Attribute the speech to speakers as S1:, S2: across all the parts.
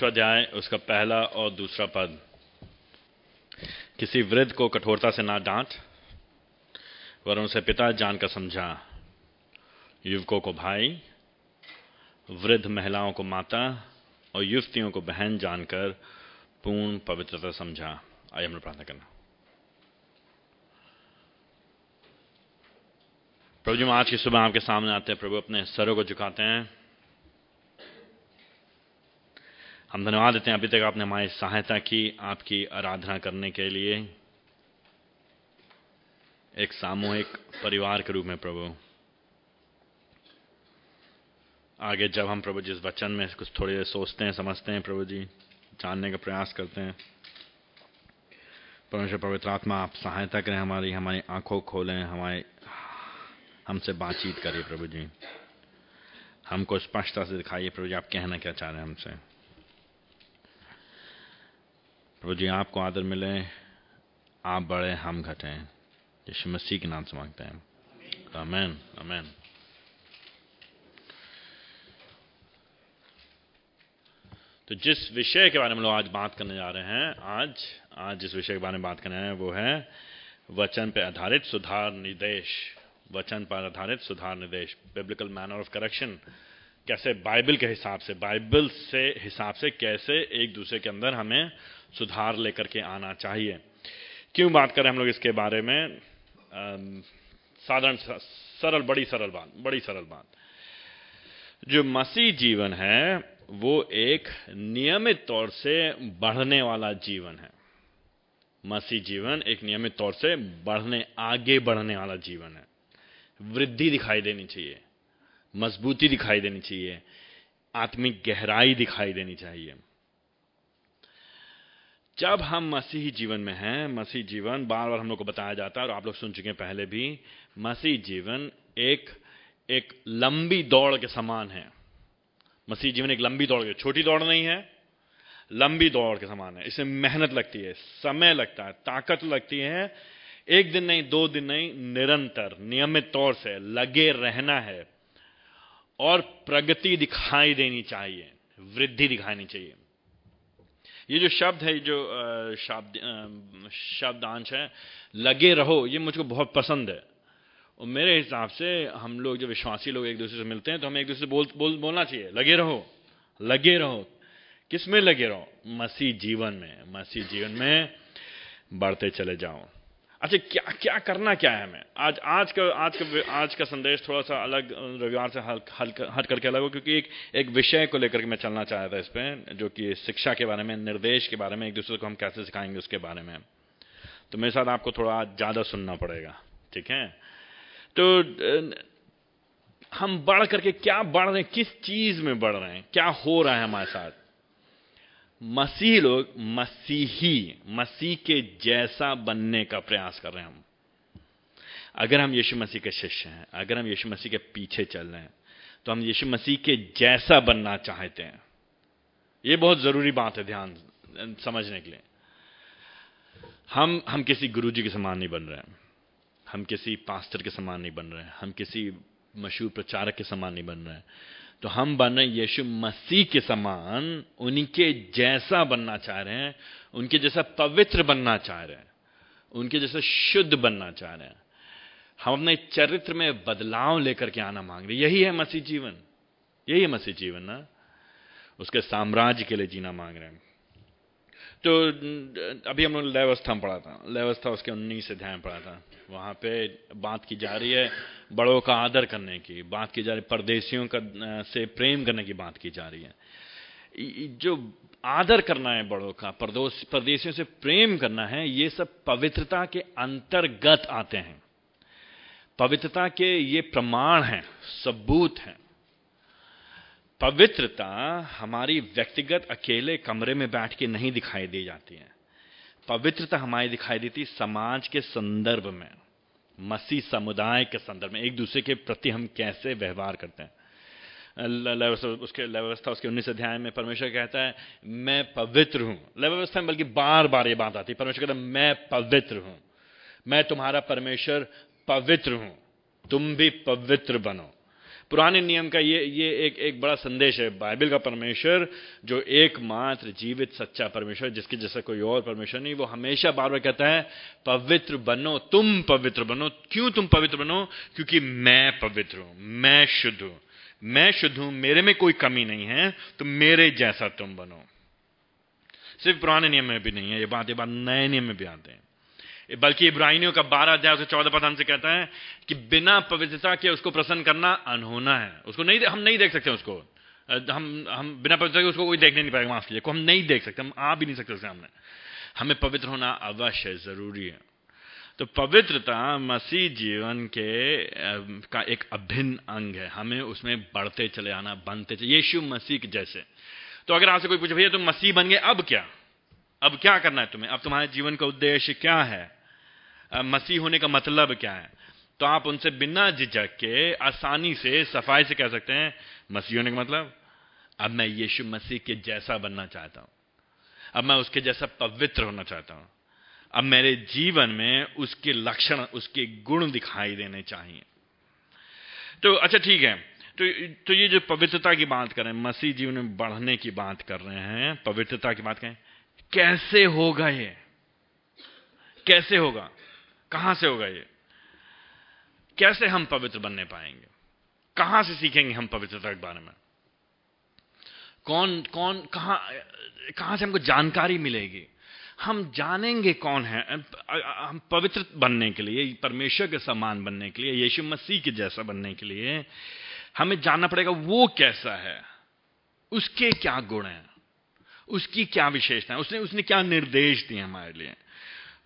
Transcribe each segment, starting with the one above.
S1: पांचवा अध्याय, उसका पहला और दूसरा पद। किसी वृद्ध को कठोरता से ना डांट, वरन उसे पिता जानकर समझा। युवकों को भाई, वृद्ध महिलाओं को माता और युवतियों को बहन जानकर पूर्ण पवित्रता समझा। आइए हम प्रार्थना करना। प्रभु जी, हम आज की सुबह आपके सामने आते हैं, प्रभु अपने सरों को झुकाते हैं। हम धन्यवाद देते हैं अभी तक आपने हमारी सहायता की आपकी आराधना करने के लिए। एक सामूहिक परिवार के रूप में प्रभु। आगे जब हम प्रभु जिस वचन में कुछ थोड़ी देर सोचते हैं, समझते हैं, प्रभु जी जानने का प्रयास करते हैं। परमेश्वर, पवित्र आत्मा, आप सहायता करें हमारी हमारी आँखों खोलें, हमारे हमसे बातचीत करिए प्रभु जी। हमको स्पष्टता से दिखाइए प्रभु जी, आप कहना क्या चाह रहे हैं हमसे? प्रभु जी, आपको आदर मिले, आप बड़े, हम घटें यीशु मसीह के नाम से मांगते हैं। अमेन अमेन तो जिस विषय के बारे में लोग आज बात करने जा रहे हैं, आज आज जिस विषय के बारे में बात करने हैं, वो है वचन पर आधारित सुधार निर्देश। वचन पर आधारित सुधार निर्देश। बिब्लिकल मैनर ऑफ़ करेक्शन कैसे बाइबल के हिसाब से बाइबल से हिसाब से कैसे एक दूसरे के अंदर हमें सुधार लेकर के आना चाहिए। क्यों बात करें हम लोग इसके बारे में? साधारण सरल, बड़ी सरल बात, बड़ी सरल बात। जो मसीह जीवन है, वो एक नियमित तौर से बढ़ने वाला जीवन है। मसीह जीवन एक नियमित तौर से बढ़ने, आगे बढ़ने वाला जीवन है। वृद्धि दिखाई देनी चाहिए, मजबूती दिखाई देनी चाहिए, आत्मिक गहराई दिखाई देनी चाहिए। जब हम मसीह जीवन में हैं, मसीह जीवन बार बार हम लोग को बताया जाता है और आप लोग सुन चुके हैं पहले भी, मसीह जीवन एक एक लंबी दौड़ के समान है। मसीह जीवन एक लंबी दौड़ के, छोटी दौड़ नहीं है, लंबी दौड़ के समान है। इसमें मेहनत लगती है, समय लगता है, ताकत लगती है। एक दिन नहीं, दो दिन नहीं, निरंतर, नियमित तौर से लगे रहना है और प्रगति दिखाई देनी चाहिए, वृद्धि दिखानी चाहिए। ये जो शब्द है जो शब्द शब्दांश है लगे रहो ये मुझको बहुत पसंद है। और मेरे हिसाब से हम लोग जो विश्वासी लोग एक दूसरे से मिलते हैं तो हमें एक दूसरे से बोल, बोल बोलना चाहिए लगे रहो लगे रहो। किसमें लगे रहो? मसीह जीवन में मसीह जीवन में बढ़ते चले जाओ। अच्छा क्या क्या करना क्या है हमें? आज आज का आज का आज का संदेश थोड़ा सा अलग रविवार से हल, हल हट करके अलग हो क्योंकि एक एक विषय को लेकर के मैं चलना चाह रहा था इस पर जो कि शिक्षा के बारे में निर्देश के बारे में एक दूसरे को हम कैसे सिखाएँगे उसके बारे में। तो मेरे साथ आपको थोड़ा ज़्यादा सुनना पड़ेगा ठीक है? तो हम बढ़ करके क्या बढ़ रहे हैं किस चीज़ में बढ़ रहे हैं क्या हो रहा है हमारे साथ? मसीह लोग मसीही, मसीह के जैसा बनने का प्रयास कर रहे हैं हम। अगर हम यीशु मसीह के शिष्य हैं, अगर हम यीशु मसीह के पीछे चल रहे हैं तो हम यीशु मसीह के जैसा बनना चाहते हैं। ये बहुत ज़रूरी बात है ध्यान, समझने के लिए। हम हम किसी गुरुजी के समान नहीं बन रहे हैं। हम किसी पास्टर के समान नहीं बन रहे हैं। हम किसी मशहूर प्रचारक के समान नहीं बन रहे हैं। तो हम बने यीशु मसीह के समान, उनके जैसा बनना चाह रहे हैं, उनके जैसा पवित्र बनना चाह रहे हैं, उनके जैसा शुद्ध बनना चाह रहे हैं। हम अपने चरित्र में बदलाव लेकर के आना मांग रहे यही है मसीह जीवन। यही है मसीह जीवन ना? उसके साम्राज्य के लिए जीना मांग रहे हैं। तो अभी हम लोग लयवस्था में पढ़ा था। लयवस्था उसके उन्नीस अध्याय में पढ़ा था। वहाँ पे बात की जा रही है बड़ों का आदर करने की, बात की जा रही है परदेशियों का से प्रेम करने की बात की जा रही है। जो आदर करना है बड़ों का परदेशियों से प्रेम करना है, ये सब पवित्रता के अंतर्गत आते हैं। पवित्रता के ये प्रमाण हैं, सबूत हैं। पवित्रता हमारी व्यक्तिगत अकेले कमरे में बैठ के नहीं दिखाई दी जाती है। पवित्रता हमारी दिखाई देती समाज के संदर्भ में, मसीह समुदाय के संदर्भ में, एक दूसरे के प्रति हम कैसे व्यवहार करते हैं। उसके व्यवस्था उसके उन्नीस अध्याय में परमेश्वर कहता है, मैं पवित्र हूँ। व्यवस्था में बल्कि बार बार ये बात आती है। परमेश्वर कहता है, मैं पवित्र हूँ। मैं तुम्हारा परमेश्वर पवित्र हूँ। तुम भी पवित्र बनो। पुराने नियम का ये ये एक एक बड़ा संदेश है। बाइबल का परमेश्वर जो एकमात्र जीवित सच्चा परमेश्वर, जिसके जैसा कोई और परमेश्वर नहीं, वो हमेशा बार बार कहता है, पवित्र बनो, तुम पवित्र बनो। क्यों तुम पवित्र बनो? क्योंकि मैं पवित्र हूँ, मैं शुद्ध हूँ। मैं शुद्ध हूँ, मेरे में कोई कमी नहीं है तो मेरे जैसा तुम बनो। सिर्फ़ पुराने नियम में भी नहीं है, ये बात ये बात नए नियम में भी आते हैं। बल्कि इब्राहिमियों का बारह अध्याय से चौदह पद हमसे कहता है कि बिना पवित्रता के उसको प्रसन्न करना अनहोना है। उसको नहीं हम नहीं देख सकते उसको। हम हम बिना पवित्रता के उसको कोई देखने नहीं पाएगा माफ़ को हम नहीं देख सकते, हम आ भी नहीं सकते सामने। हमें पवित्र होना अवश्य ज़रूरी है। तो पवित्रता मसीह जीवन के का एक अभिन्न अंग है। हमें उसमें बढ़ते चले आना, बनते चले, यीशु मसीह के जैसे। तो अगर आपसे कोई पूछे, भैया, तुम मसीह बन गए, अब क्या? अब क्या करना है तुम्हें? अब तुम्हारे जीवन का उद्देश्य क्या है? मसीह होने का मतलब क्या है? तो आप उनसे बिना झिझक के आसानी से, सफ़ाई से कह सकते हैं, मसीह होने का मतलब अब मैं यीशु मसीह के जैसा बनना चाहता हूँ। अब मैं उसके जैसा पवित्र होना चाहता हूँ। अब मेरे जीवन में उसके लक्षण, उसके गुण दिखाई देने चाहिए। तो अच्छा ठीक है। तो तो ये जो पवित्रता की बात करें मसीह जीवन में बढ़ने की बात कर रहे हैं, पवित्रता की बात करें, कैसे होगा ये? कैसे होगा? कहाँ से होगा ये? कैसे हम पवित्र बनने पाएँगे? कहाँ से सीखेंगे हम पवित्रता के बारे में? कौन कौन, कहाँ कहाँ से हमको जानकारी मिलेगी? हम जानेंगे कौन है हम पवित्र बनने के लिए, परमेश्वर के समान बनने के लिए, यीशु मसीह के जैसा बनने के लिए, हमें जानना पड़ेगा वो कैसा है, उसके क्या गुण हैं, उसकी क्या विशेषता है उसने उसने क्या निर्देश दिए हमारे लिए।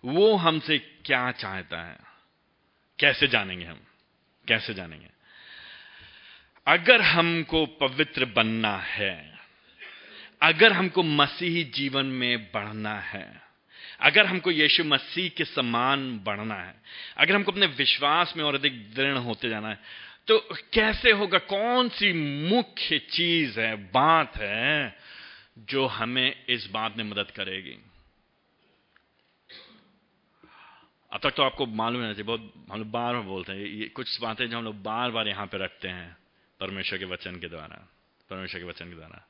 S1: वो हमसे क्या चाहता है? कैसे जानेंगे हम? कैसे जानेंगे? अगर हमको पवित्र बनना है, अगर हमको मसीही जीवन में बढ़ना है, अगर हमको यीशु मसीह के समान बढ़ना है, अगर हमको अपने विश्वास में और अधिक दृढ़ होते जाना है तो कैसे होगा? कौन सी मुख्य चीज़ है, बात है, जो हमें इस बात में मदद करेगी? अब तक तो आपको मालूम है, बहुत, हम लोग बार बार बोलते हैं, ये कुछ बातें जो हम लोग बार बार यहाँ पे रखते हैं परमेश्वर के वचन के द्वारा, परमेश्वर के वचन के द्वारा।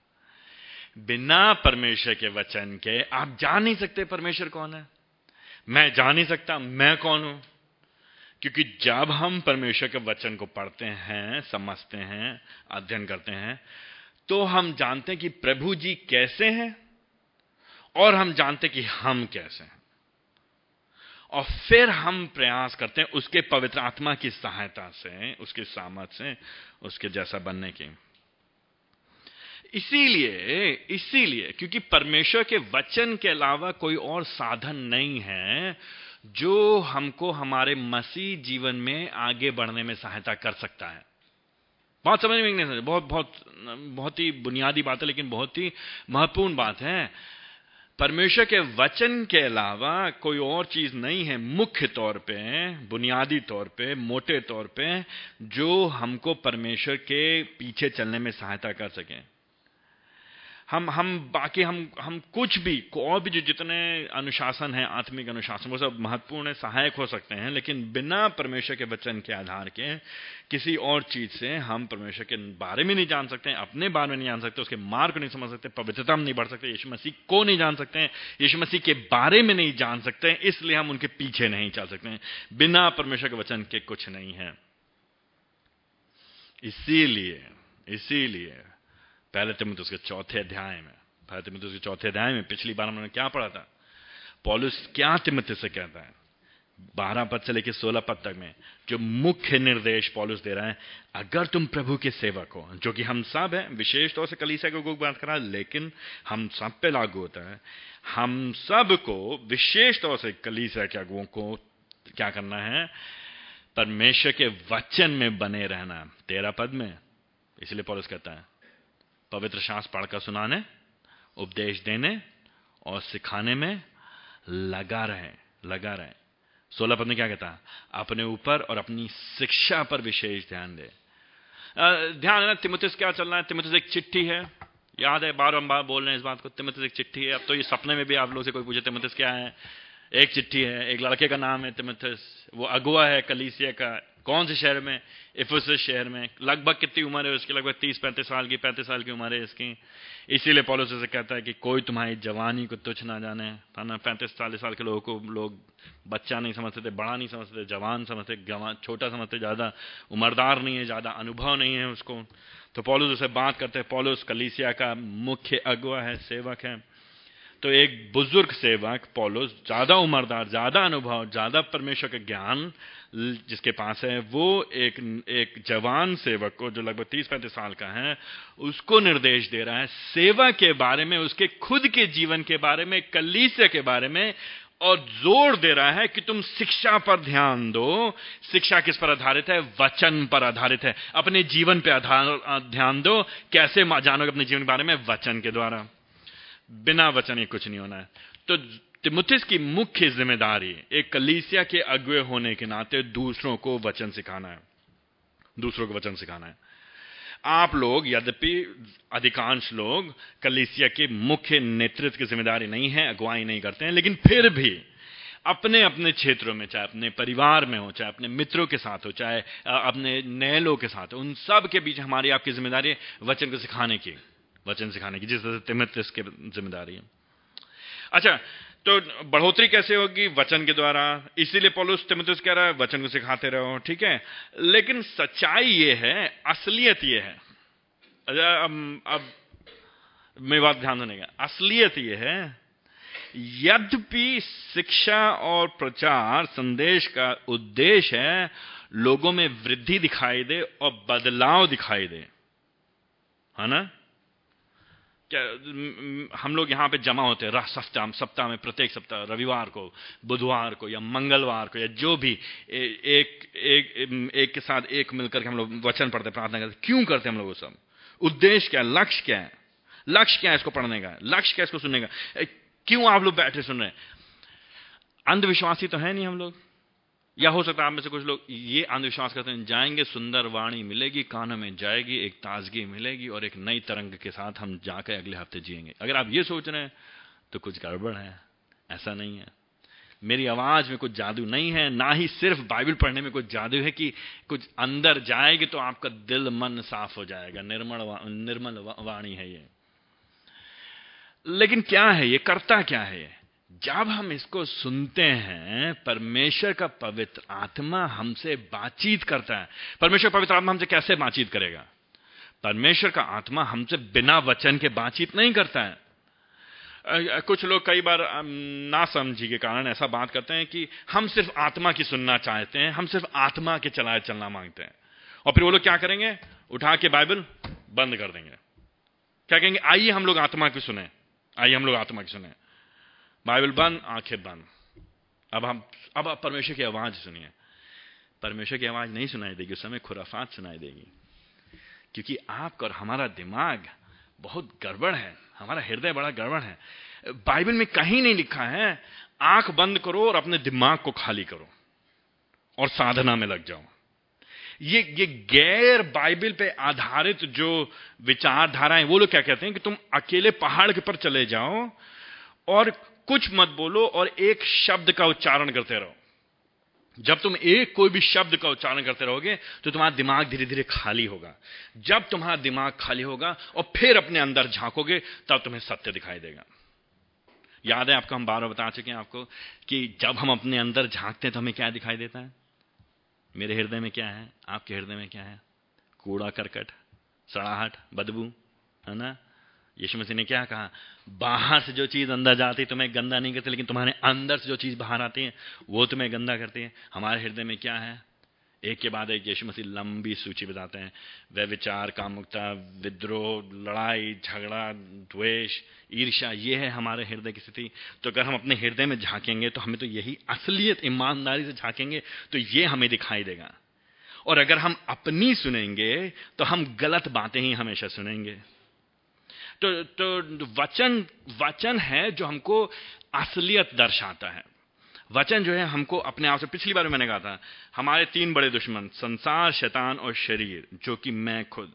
S1: बिना परमेश्वर के वचन के आप जान नहीं सकते परमेश्वर कौन है। मैं जान नहीं सकता, मैं कौन हूँ? क्योंकि जब हम परमेश्वर के वचन को पढ़ते हैं, समझते हैं, अध्ययन करते हैं तो हम जानते हैं कि प्रभु जी कैसे हैं और हम जानते हैं कि हम कैसे हैं। और फिर हम प्रयास करते हैं उसके पवित्र आत्मा की सहायता से, उसके सामर्थ से, उसके जैसा बनने की। इसीलिए इसीलिए क्योंकि परमेश्वर के वचन के अलावा कोई और साधन नहीं है जो हमको हमारे मसीह जीवन में आगे बढ़ने में सहायता कर सकता है। बात समझ में नहीं बहुत बहुत बहुत ही बुनियादी बात है, लेकिन बहुत ही महत्वपूर्ण बात है। परमेश्वर के वचन के अलावा कोई और चीज़ नहीं है मुख्य तौर पे, बुनियादी तौर पे, मोटे तौर पे, जो हमको परमेश्वर के पीछे चलने में सहायता कर सके। हम हम बाकी हम हम कुछ भी, और भी जो जितने अनुशासन है, आत्मिक अनुशासन, वो सब महत्वपूर्ण सहायक हो सकते हैं, लेकिन बिना परमेश्वर के वचन के आधार के किसी और चीज़ से हम परमेश्वर के बारे में नहीं जान सकते, अपने बारे में नहीं जान सकते, उसके मार्ग को नहीं समझ सकते, पवित्रता में नहीं बढ़ सकते, यीशु मसीह को नहीं जान सकते हैं यीशु मसीह के बारे में नहीं जान सकते, इसलिए हम उनके पीछे नहीं चल सकते, बिना परमेश्वर के वचन के कुछ नहीं है। इसीलिए इसीलिए पहले तिमुत उसके चौथे अध्याय में, पहले तिमुत उसके चौथे अध्याय में पिछली बार हमने क्या पढ़ा था? पॉलिस क्या तिमुत से कहता है? बारह पद से लेकर सोलह पद तक में, जो मुख्य निर्देश पॉलिस दे रहा है, अगर तुम प्रभु के सेवक हो, जो कि हम सब हैं, विशेष तौर से कलीसिया को बात करा लेकिन हम सब पे लागू होता है, हम सबको विशेष तौर से कलीसिया के अगुओं को क्या करना है? परमेश्वर के वचन में बने रहना तेरह पद में, इसलिए पॉलिस कहता है पवित्र शास्त्र पढ़कर सुनाने, उपदेश देने और सिखाने में लगा रहे लगा रहे। सोलह पद में क्या कहता अपने ऊपर और अपनी शिक्षा पर विशेष ध्यान दे। ध्यान है ना तिमुतिस क्या चल रहा है? तिमुतिस एक चिट्ठी है। याद है बार बार बोल रहे हैं इस बात को तिमुतिस एक चिट्ठी है। अब तो ये सपने में भी आप लोग से कोई पूछे तिमुतिस क्या है? एक चिट्ठी है, एक लड़के का नाम है तिमुतिस वो अगुआ है कलीसिया का कौन से शहर में? इफुस शहर में। लगभग कितनी उम्र है उसकी? लगभग तीस, पैंतीस साल की, पैंतीस साल की उम्र है इसकी। इसीलिए पॉलिस से कहता है कि कोई तुम्हारी जवानी को तुच्छ ना जाने। था ना? पैंतीस, चालीस साल के लोगों को लोग बच्चा नहीं समझते थे, बड़ा नहीं समझते जवान समझते छोटा समझते ज़्यादा उम्रदार नहीं है, ज़्यादा अनुभव नहीं है उसको। तो पॉलिस उसे बात करते हैं। पॉलिस कलीसिया का मुख्य अगुआ है, सेवक है। तो एक बुज़ुर्ग सेवक, पॉलोस, ज़्यादा उम्रदार, ज़्यादा अनुभव, ज़्यादा परमेश्वर का ज्ञान जिसके पास है, वो एक एक जवान सेवक को, जो लगभग तीस पैंतीस साल का है, उसको निर्देश दे रहा है सेवा के बारे में, उसके खुद के जीवन के बारे में, कलीसिया के बारे में, और ज़ोर दे रहा है कि तुम शिक्षा पर ध्यान दो। शिक्षा किस पर आधारित है? वचन पर आधारित है। अपने जीवन पर ध्यान दो। कैसे जानोगे अपने जीवन के बारे में? वचन के द्वारा। बिना वचन कुछ नहीं होना है। तो तिमुथिस की मुख्य ज़िम्मेदारी, एक कलीसिया के अगुए होने के नाते दूसरों को वचन सिखाना है। दूसरों को वचन सिखाना है। आप लोग, यद्यपि अधिकांश लोग कलीसिया के मुख्य नेतृत्व की ज़िम्मेदारी नहीं है, अगुवाई नहीं करते हैं, लेकिन फिर भी अपने अपने क्षेत्रों में, चाहे अपने परिवार में हो, चाहे अपने मित्रों के साथ हो, चाहे अपने नए लोग के साथ हो, उन सब के बीच हमारी आपकी ज़िम्मेदारी वचन को सिखाने की। वचन सिखाने की जिस तरह से तिमित्रिस की ज़िम्मेदारी है। अच्छा तो बढ़ोतरी कैसे होगी वचन के द्वारा? इसीलिए पोलुस तिमित्रिस कह रहा है वचन को सिखाते रहो ठीक है? लेकिन सच्चाई ये है असलियत ये है। अच्छा अब, अब मेरी बात ध्यान देने का। असलियत ये है यद्यपि शिक्षा और प्रचार संदेश का उद्देश्य है लोगों में वृद्धि दिखाई दे और बदलाव दिखाई दे। है ना? हम लोग यहाँ पे जमा होते हैं सप्ताह सप्ताह में प्रत्येक सप्ताह रविवार को बुधवार को या मंगलवार को या जो भी ए, एक एक एक के साथ एक मिलकर के हम लोग वचन पढ़ते प्रार्थना करते क्यों करते हम लोग वो सब? उद्देश्य क्या है? लक्ष्य क्या है? लक्ष्य क्या है इसको पढ़ने का? लक्ष्य क्या है इसको सुनने का? क्यों आप लोग बैठे सुन रहे हैं? अंधविश्वासी तो है नहीं हम लोग। या हो सकता है आप में से कुछ लोग ये अंधविश्वास करते हैं जाएँगे सुंदर वाणी मिलेगी कानों में जाएगी एक ताजगी मिलेगी और एक नई तरंग के साथ हम जाकर अगले हफ़्ते जिएँगे। अगर आप ये सोच रहे हैं तो कुछ गड़बड़ है ऐसा नहीं है। मेरी आवाज़ में कुछ जादू नहीं है ना ही सिर्फ़ बाइबल पढ़ने में कुछ जादू है कि कुछ अंदर जाएगी तो आपका दिल मन साफ़ हो जाएगा। निर्मल वा, निर्मल वाणी है ये। लेकिन क्या है ये? करता क्या है ये? जब हम इसको सुनते हैं, परमेश्वर का पवित्र आत्मा हमसे बातचीत करता है। परमेश्वर पवित्र आत्मा हमसे कैसे बातचीत करेगा? परमेश्वर का आत्मा हमसे बिना वचन के बातचीत नहीं करता है। कुछ लोग कई बार ना समझी के कारण ऐसा बात करते हैं कि हम सिर्फ़ आत्मा की सुनना चाहते हैं, हम सिर्फ़ आत्मा के चलाए चलना मांगते हैं। और फिर वो लोग क्या करेंगे? उठा के बाइबल बंद कर देंगे। क्या कहेंगे? आइए हम लोग आत्मा की सुने। आइए हम लोग आत्मा की सुने। बाइबल बंद, आँखें बंद। अब हम, अब आप परमेश्वर की आवाज़ सुनिए। परमेश्वर की आवाज़ नहीं सुनाई देगी, उस समय खुराफात सुनाई देगी। क्योंकि आपका और हमारा दिमाग बहुत गड़बड़ है, हमारा हृदय बड़ा गड़बड़ है। बाइबल में कहीं नहीं लिखा है, आँख बंद करो और अपने दिमाग को खाली करो और साधना में लग जाओ। ये ये गैर बाइबल पे आधारित जो विचारधाराएँ, वो लोग क्या कहते हैं कि तुम अकेले पहाड़ के पर चले जाओ और कुछ मत बोलो और एक शब्द का उच्चारण करते रहो। जब तुम एक कोई भी शब्द का उच्चारण करते रहोगे तो तुम्हारा दिमाग धीरे धीरे खाली होगा। जब तुम्हारा दिमाग खाली होगा और फिर अपने अंदर झांकोगे, तब तुम्हें सत्य दिखाई देगा। याद है आपको हम बार बार बता चुके हैं आपको कि जब हम अपने अंदर झांकते हैं तो हमें क्या दिखाई देता है? मेरे हृदय में क्या है? आपके हृदय में क्या है? कूड़ा, करकट, सड़ाहट, बदबू, है ना? यीशु मसीह ने क्या कहा? बाहर से जो चीज़ अंदर जाती है, तुम्हें गंदा नहीं करती, लेकिन तुम्हारे अंदर से जो चीज़ बाहर आती है, वो तुम्हें गंदा करती है। हमारे हृदय में क्या है? एक के बाद एक यीशु मसीह लंबी सूची बताते हैं। वह विचार, कामुकता, विद्रोह, लड़ाई, झगड़ा, द्वेष, ईर्ष्या, ये है हमारे हृदय की स्थिति। तो अगर हम अपने हृदय में झांकेंगे तो हमें तो यही असलियत, ईमानदारी से झांकेंगे तो ये हमें दिखाई देगा। और अगर हम अपनी सुनेंगे तो हम गलत बातें ही हमेशा सुनेंगे। तो तो वचन वचन है जो हमको असलियत दर्शाता है। वचन जो है हमको अपने आप से, पिछली बार मैंने कहा था, हमारे तीन बड़े दुश्मन, संसार, शैतान और शरीर, जो कि मैं खुद।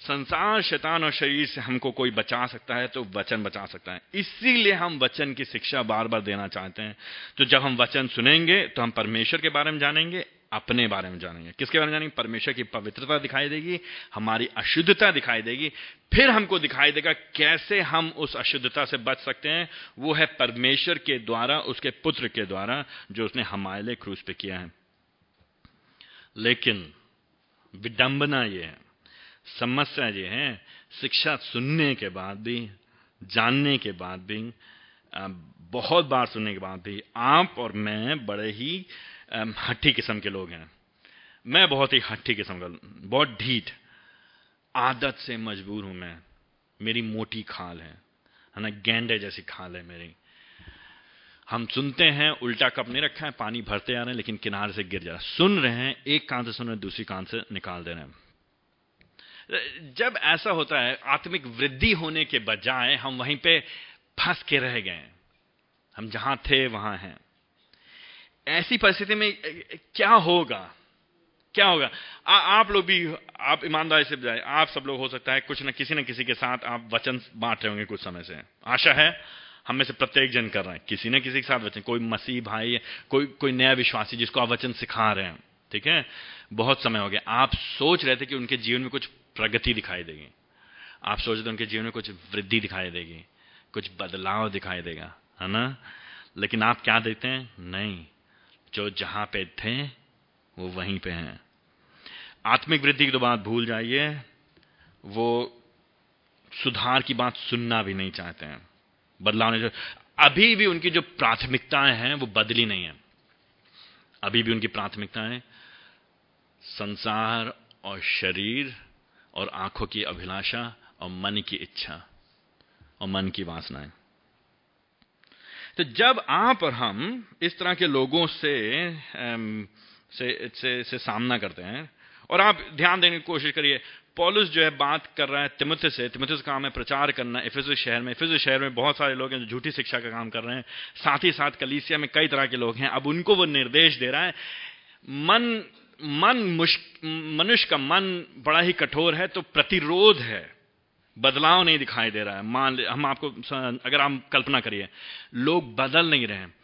S1: संसार, शैतान और शरीर से हमको कोई बचा सकता है तो वचन बचा सकता है। इसीलिए हम वचन की शिक्षा बार बार देना चाहते हैं। तो जब हम वचन सुनेंगे तो हम परमेश्वर के बारे में जानेंगे अपने बारे में जानेंगे। किसके बारे में जानेंगे? परमेश्वर की पवित्रता दिखाई देगी, हमारी अशुद्धता दिखाई देगी, फिर हमको दिखाई देगा कैसे हम उस अशुद्धता से बच सकते हैं। वो है परमेश्वर के द्वारा, उसके पुत्र के द्वारा, जो उसने हमारे लिए क्रूस पे किया है। लेकिन विडंबना ये है, समस्या ये है, शिक्षा सुनने के बाद भी, जानने के बाद भी बहुत बार सुनने के बाद भी, आप और मैं बड़े ही हट्टी किस्म के लोग हैं। मैं बहुत ही हट्टी किस्म का, बहुत ढीठ, आदत से मजबूर हूँ मैं। मेरी मोटी खाल है है ना गेंडे जैसी खाल है मेरी। हम सुनते हैं, उल्टा कप नहीं रखा है, पानी भरते आ रहे हैं, लेकिन किनारे से गिर जा रहा है। सुन रहे हैं, एक कान से सुन रहे हैं, दूसरी कान से निकाल दे रहे हैं। जब ऐसा होता है, आत्मिक वृद्धि होने के बजाय हम वहीं पे फंस के रह गए हम जहाँ थे, वहाँ हैं। ऐसी परिस्थिति में क्या होगा? क्या होगा? आ, आप लोग भी आप ईमानदारी से बजाय आप सब लोग हो सकता है कुछ न किसी न किसी के साथ आप वचन बांट रहे होंगे कुछ समय से। आशा है हम में से प्रत्येक जन कर रहे हैं। किसी न किसी के साथ वचन कोई मसीह भाई कोई कोई नया विश्वासी जिसको आप वचन सिखा रहे हैं ठीक है? बहुत समय हो गया। आप सोच रहे थे कि उनके जीवन में कुछ प्रगति दिखाई देगी। आप सोच रहे थे उनके जीवन में कुछ वृद्धि दिखाई देगी कुछ बदलाव दिखाई देगा है ना? लेकिन आप क्या देते हैं? नहीं। जो जहाँ पे थे, वो वहीं पे हैं। आत्मिक वृद्धि की तो बात भूल जाइए, वो सुधार की बात सुनना भी नहीं चाहते हैं। बदलाव नहीं अभी भी उनकी जो प्राथमिकताएँ हैं, वो बदली नहीं है। अभी भी उनकी प्राथमिकताएँ संसार और शरीर और आँखों की अभिलाषा और मन की इच्छा और मन की वासनाएँ। तो जब आप और हम इस तरह के लोगों से से, से, से सामना करते हैं और आप ध्यान देने की कोशिश करिए पॉलिस जो है बात कर रहा है तिमथ से। तिमथ का काम है प्रचार करना इफिज शहर में। इफिज शहर में बहुत सारे लोग हैं जो झूठी शिक्षा का काम कर रहे हैं। साथ ही साथ कलीसिया में कई तरह के लोग हैं। अब उनको वो निर्देश दे रहा है मन मन मनुष्य का मन बड़ा ही कठोर है तो प्रतिरोध है। बदलाव नहीं दिखाई दे रहा है। मान हम आपको अगर आप कल्पना करिए, लोग बदल नहीं रहे हैं।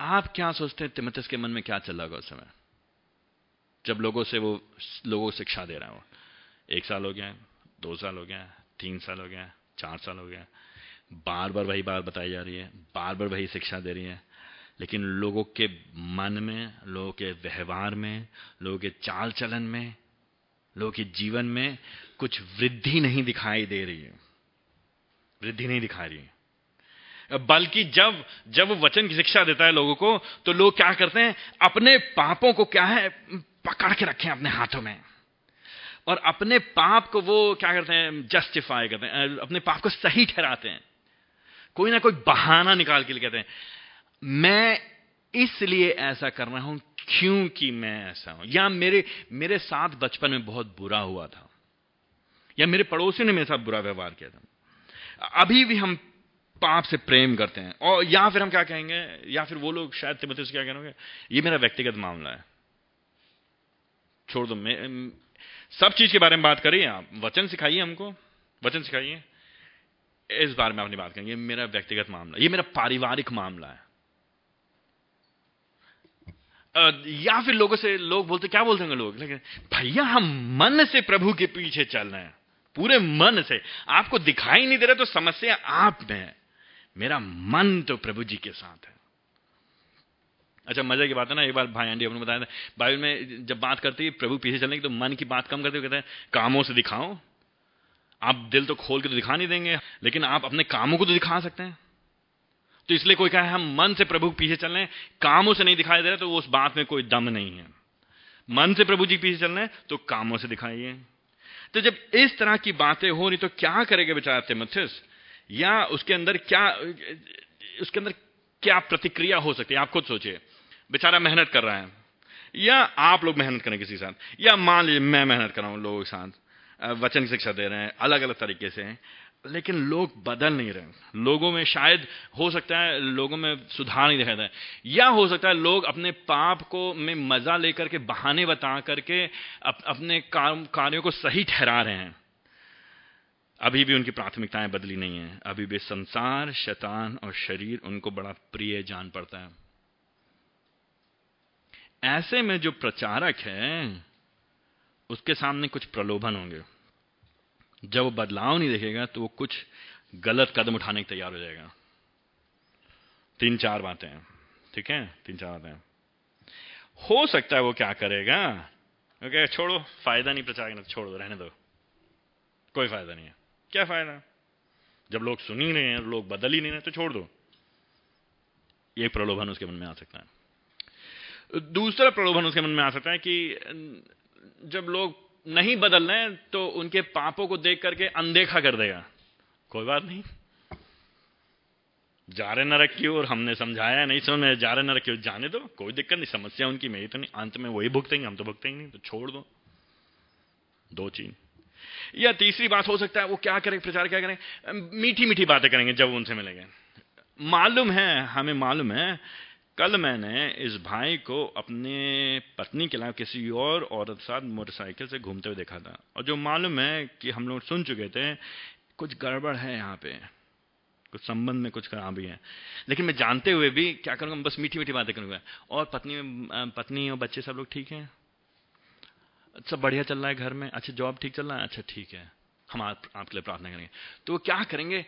S1: आप क्या सोचते हैं तिमतस के मन में क्या चल रहा होगा उस समय? जब लोगों से वो लोगों को शिक्षा दे रहा है। वो एक साल हो गया, दो साल हो गया, तीन साल हो गया, चार साल हो गया। बार बार वही बात बताई जा रही है बार बार वही शिक्षा दे रही है। लेकिन लोगों के मन में, लोगों के व्यवहार में, लोगों के चाल चलन में लोगों के जीवन में कुछ वृद्धि नहीं दिखाई दे रही है। वृद्धि नहीं दिखा रही है। बल्कि जब जब वचन की शिक्षा देता है लोगों को तो लोग क्या करते हैं? अपने पापों को क्या है? पकड़ के रखें अपने हाथों में। और अपने पाप को वो क्या करते हैं? जस्टिफाई करते हैं। अपने पाप को सही ठहराते हैं। कोई ना कोई बहाना निकाल के लिए कहते हैं। मैं इसलिए ऐसा कर रहा हूँ क्योंकि मैं ऐसा हूँ। या मेरे मेरे साथ बचपन में बहुत बुरा हुआ था। या मेरे पड़ोसी ने मेरे साथ बुरा व्यवहार किया था। अभी भी हम पाप से प्रेम करते हैं। और या फिर हम क्या कहेंगे? या फिर वो लोग शायद तिब्बत से क्या कहेंगे? ये मेरा व्यक्तिगत मामला है। छोड़ दो, मैं सब चीज़ के बारे में बात करिए आप। वचन सिखाइए हमको। वचन सिखाइए। इस बारे में आपने बात करेंगे। मेरा व्यक्तिगत मामला ये मेरा पारिवारिक मामला है। या फिर लोगों से लोग बोलते, क्या बोलते हैं लोग? लेकिन, भैया, हम मन से प्रभु के पीछे चल रहे हैं। पूरे मन से। आपको दिखाई नहीं दे रहा तो समस्या आप में है। मेरा मन तो प्रभु जी के साथ है। अच्छा मज़े की बात है ना, एक बार भाई आंटी हमने बताया था। बाइबल में जब बात करती है प्रभु पीछे चलने की तो मन की बात कम करते हुए कहते हैं, कामों से दिखाओ। आप दिल तो खोल के तो दिखा नहीं देंगे, लेकिन आप अपने कामों को तो दिखा सकते हैं। तो इसलिए कोई कहा, हम मन से प्रभु पीछे चल रहे हैं, कामों से नहीं दिखाई दे रहा तो उस बात में कोई दम नहीं है। मन से प्रभु जी पीछे चल रहे हैं तो कामों से दिखाइए। तो जब इस तरह की बातें हो रही तो क्या करेगा बेचारा तिमथिस? या उसके अंदर क्या, उसके अंदर क्या प्रतिक्रिया हो सकती है? आप खुद सोचिए। बेचारा मेहनत कर रहा है। या आप लोग मेहनत करें किसी के साथ। या मान लीजिए, मैं मेहनत कर रहा हूँ लोगों के साथ। वचन की शिक्षा दे रहे हैं अलग अलग तरीके से। लेकिन लोग बदल नहीं रहे लोगों में शायद हो सकता है लोगों में सुधार नहीं दिखाता है। या हो सकता है लोग अपने पाप को में मज़ा लेकर के बहाने बता करके अप, अपने कार्यों को सही ठहरा रहे हैं। अभी भी उनकी प्राथमिकताएँ बदली नहीं है। अभी भी संसार शैतान और शरीर उनको बड़ा प्रिय जान पड़ता है। ऐसे में जो प्रचारक है उसके सामने कुछ प्रलोभन होंगे। जब बदलाव नहीं देखेगा तो वो कुछ गलत कदम उठाने के तैयार हो जाएगा। तीन चार बातें ठीक है? तीन चार बातें हो। सकता है वो क्या करेगा? ओके, छोड़ो, फ़ायदा नहीं प्रचार करना छोड़ दो, रहने दो। कोई फ़ायदा नहीं है। क्या फ़ायदा? जब लोग सुन ही रहे हैं, लोग बदल ही नहीं रहे तो छोड़ दो। ये प्रलोभन उसके मन में आ सकता है। दूसरा प्रलोभन उसके मन में आ सकता है कि, जब लोग नहीं बदल रहे तो उनके पापों को देख करके अनदेखा कर देगा। कोई बात नहीं। जा रहे नरक की और हमने समझाया नहीं समझ जा रहे नरक की ओर जाने दो, कोई दिक्कत नहीं, समस्या उनकी मेरी तो नहीं। अंत में वही भुगतेंगे, हम तो भुगतेंगे नहीं तो छोड़ दो। दो चीज़। या तीसरी बात हो सकता है, वो क्या करें, प्रचार क्या करें? मीठी मीठी बातें करेंगे जब उनसे मिलेंगे। मालूम है, हमें मालूम है कल मैंने इस भाई को अपने पत्नी के अलावा किसी और औरत साथ मोटरसाइकिल से घूमते हुए देखा था। और जो मालूम है कि हम लोग सुन चुके थे, कुछ गड़बड़ है यहाँ पे। कुछ संबंध में कुछ खराबी है। लेकिन मैं जानते हुए भी क्या करूँगा? बस मीठी मीठी बातें करूँगा। और पत्नी पत्नी और बच्चे सब लोग ठीक हैं? सब बढ़िया चल रहा है घर में? अच्छा जॉब ठीक चल रहा है? अच्छा ठीक है। हम आप, आपके लिए प्रार्थना करेंगे। तो वो क्या करेंगे?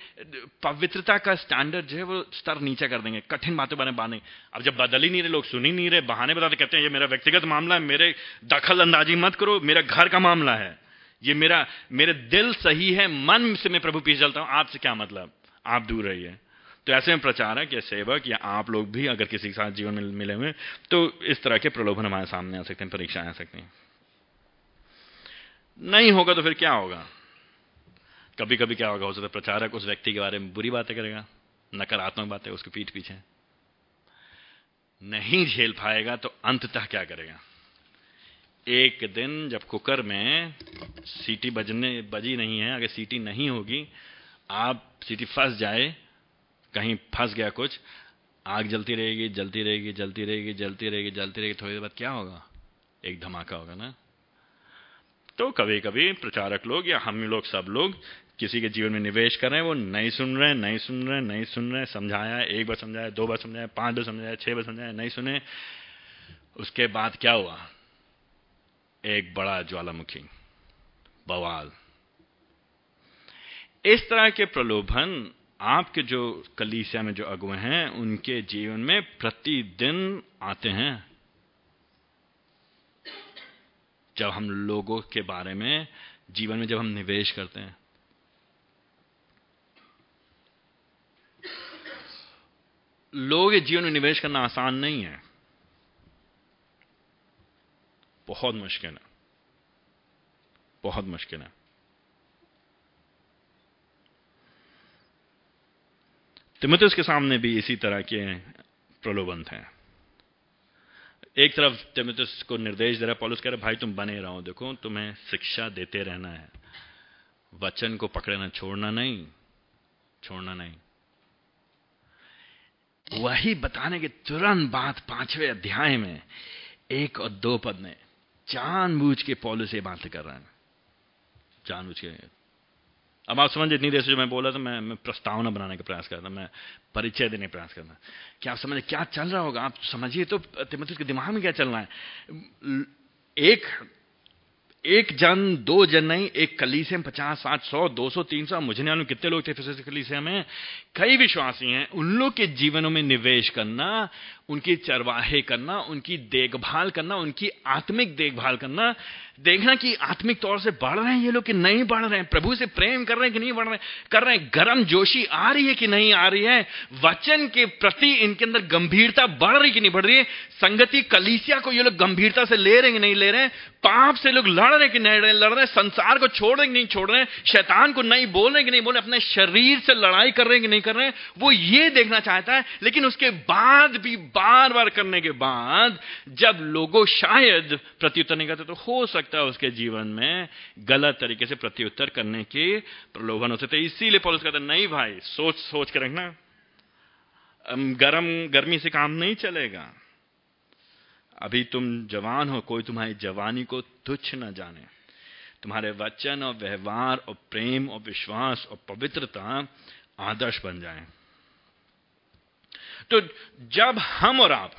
S1: पवित्रता का स्टैंडर्ड जो है वो स्तर नीचे कर देंगे। कठिन बातें बने बाने अब जब बदल ही नहीं रहे लोग सुन ही नहीं रहे बहाने बताते कहते हैं ये मेरा व्यक्तिगत मामला है मेरे दखल अंदाजी मत करो मेरा घर का मामला है। ये मेरा मेरे दिल सही है मन से मैं प्रभु पीछे चलता हूँ। आपसे क्या मतलब? आप दूर रहिए। तो ऐसे में प्रचारक या सेवक या आप लोग भी अगर किसी के साथ जीवन में मिले हुए तो इस तरह के प्रलोभन हमारे सामने आ सकते हैं परीक्षाएँ आ सकती हैं। नहीं होगा तो फिर क्या होगा? कभी कभी क्या होगा, हो सकता है प्रचारक उस व्यक्ति के बारे में बुरी बातें करेगा, नकारात्मक बातें उसके पीठ पीछे। नहीं झेल पाएगा तो अंततः क्या करेगा? एक दिन जब कुकर में सीटी बजने, बजी नहीं है, अगर सीटी नहीं होगी, आप सीटी फंस जाए, कहीं फंस गया कुछ, आग जलती रहेगी जलती रहेगी जलती रहेगी जलती रहेगी जलती रहेगी, थोड़ी देर बाद क्या होगा? एक धमाका होगा ना? तो कभी कभी प्रचारक लोग या हम लोग, सब लोग किसी के जीवन में निवेश कर रहे हैं, वो नहीं सुन रहे हैं, नहीं सुन रहे हैं, नहीं सुन रहे समझाया, एक बार समझाया, दो बार समझाया, पाँच बार समझाया, छह बार समझाया, नहीं सुने। उसके बाद क्या हुआ? एक बड़ा ज्वालामुखी, बवाल। इस तरह के प्रलोभन आपके जो कलीसिया में जो अगुए हैं, उनके जीवन में प्रतिदिन आते हैं। जब हम लोगों के बारे में, जीवन में जब हम निवेश करते हैं लोगों के जीवन में निवेश करना आसान नहीं है। बहुत मुश्किल है। बहुत मुश्किल है। तिमोथियस के सामने भी इसी तरह के प्रलोभन थे। एक तरफ़ तिमोथियस को निर्देश दे रहा पॉलिस कह रहा भाई, तुम बने रहो, देखो, तुम्हें शिक्षा देते रहना है। वचन को पकड़ना, छोड़ना नहीं छोड़ना नहीं। वही बताने के तुरंत बाद पाँचवें अध्याय में एक और दो पद में जानबूझ के पॉलिस ये बातें कर रहे हैं। जानबूझ के। अब आप समझ इतनी देर से जो मैं बोला था, मैं मैं प्रस्तावना बनाने का प्रयास करता मैं परिचय देने का प्रयास करता क्या आप समझे क्या चल रहा होगा? आप समझिए तो तिमोथी के दिमाग में क्या चल रहा है? एक एक जन, दो जन नहीं, एक कलीसिया में पचास, साठ, सौ, दो सौ, तीन सौ, मुझे नहीं कितने लोग थे कली से हमें कई विश्वासी हैं, उन लोग के जीवनों में निवेश करना उनकी चरवाहे करना, उनकी देखभाल करना, उनकी आत्मिक देखभाल करना। देखना कि आत्मिक तौर से बढ़ रहे हैं ये लोग कि नहीं बढ़ रहे हैं। प्रभु से प्रेम कर रहे हैं कि नहीं बढ़ रहे हैं? कर रहे हैं। गर्म जोशी आ रही है कि नहीं आ रही है? वचन के प्रति इनके अंदर गंभीरता बढ़ रही कि नहीं बढ़ रही है? संगति कलीसिया को ये लोग गंभीरता से ले रहे हैं कि नहीं ले रहे हैं? पाप से लोग लड़ रहे कि नहीं लड़ रहे हैं? संसार को छोड़ रहे कि नहीं छोड़ रहे हैं? शैतान को नहीं बोल रहे कि नहीं बोल रहे अपने शरीर से लड़ाई कर रहे हैं कि नहीं कर रहे हैं? वो ये देखना चाहता है, लेकिन उसके बाद भी बार बार करने के बाद, जब लोगों शायद प्रत्युत्तर नहीं करते तो हो सकता है उसके जीवन में गलत तरीके से प्रत्युत्तर करने के प्रलोभन होते थे। इसीलिए पॉलिस कहते नहीं भाई, सोच सोच के रखना। गर्म, गर्मी से काम नहीं चलेगा। अभी तुम जवान हो, कोई तुम्हारी जवानी को तुच्छ न जाने। तुम्हारे वचन और व्यवहार और प्रेम और विश्वास और पवित्रता आदर्श बन जाए। तो जब हम और आप,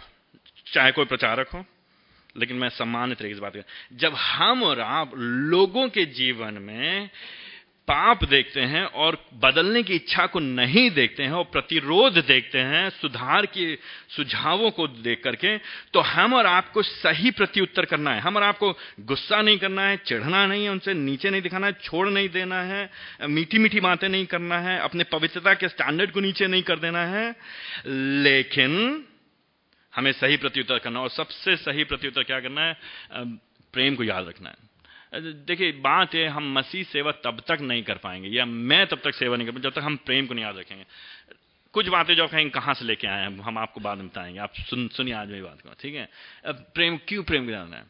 S1: चाहे कोई प्रचारक हो, लेकिन मैं सम्मानित तरीके से बात कर जब हम और आप लोगों के जीवन में पाप देखते हैं और बदलने की इच्छा को नहीं देखते हैं और प्रतिरोध देखते हैं, सुधार के सुझावों को देख करके तो हम और आपको सही प्रत्युत्तर करना है। हम और आपको गुस्सा नहीं करना है, चिढ़ना नहीं है, उनसे नीचे नहीं दिखाना है, छोड़ नहीं देना है मीठी मीठी बातें नहीं करना है, अपने पवित्रता के स्टैंडर्ड को नीचे नहीं कर देना है। लेकिन हमें सही प्रत्युत्तर करना और सबसे सही प्रत्युत्तर क्या करना है? प्रेम को याद रखना है। देखिए, बात है, हम मसीह सेवा तब तक नहीं कर पाएँगे, या मैं तब तक सेवा नहीं कर पाएँगे जब तक हम प्रेम को नहीं याद रखेंगे। कुछ बातें जो कहेंगे, कहाँ से लेके आए हैं, हम आपको बाद में बताएँगे। आप सुन, सुनिए आज मेरी बात को, ठीक है? अब प्रेम, क्यों प्रेम जाना है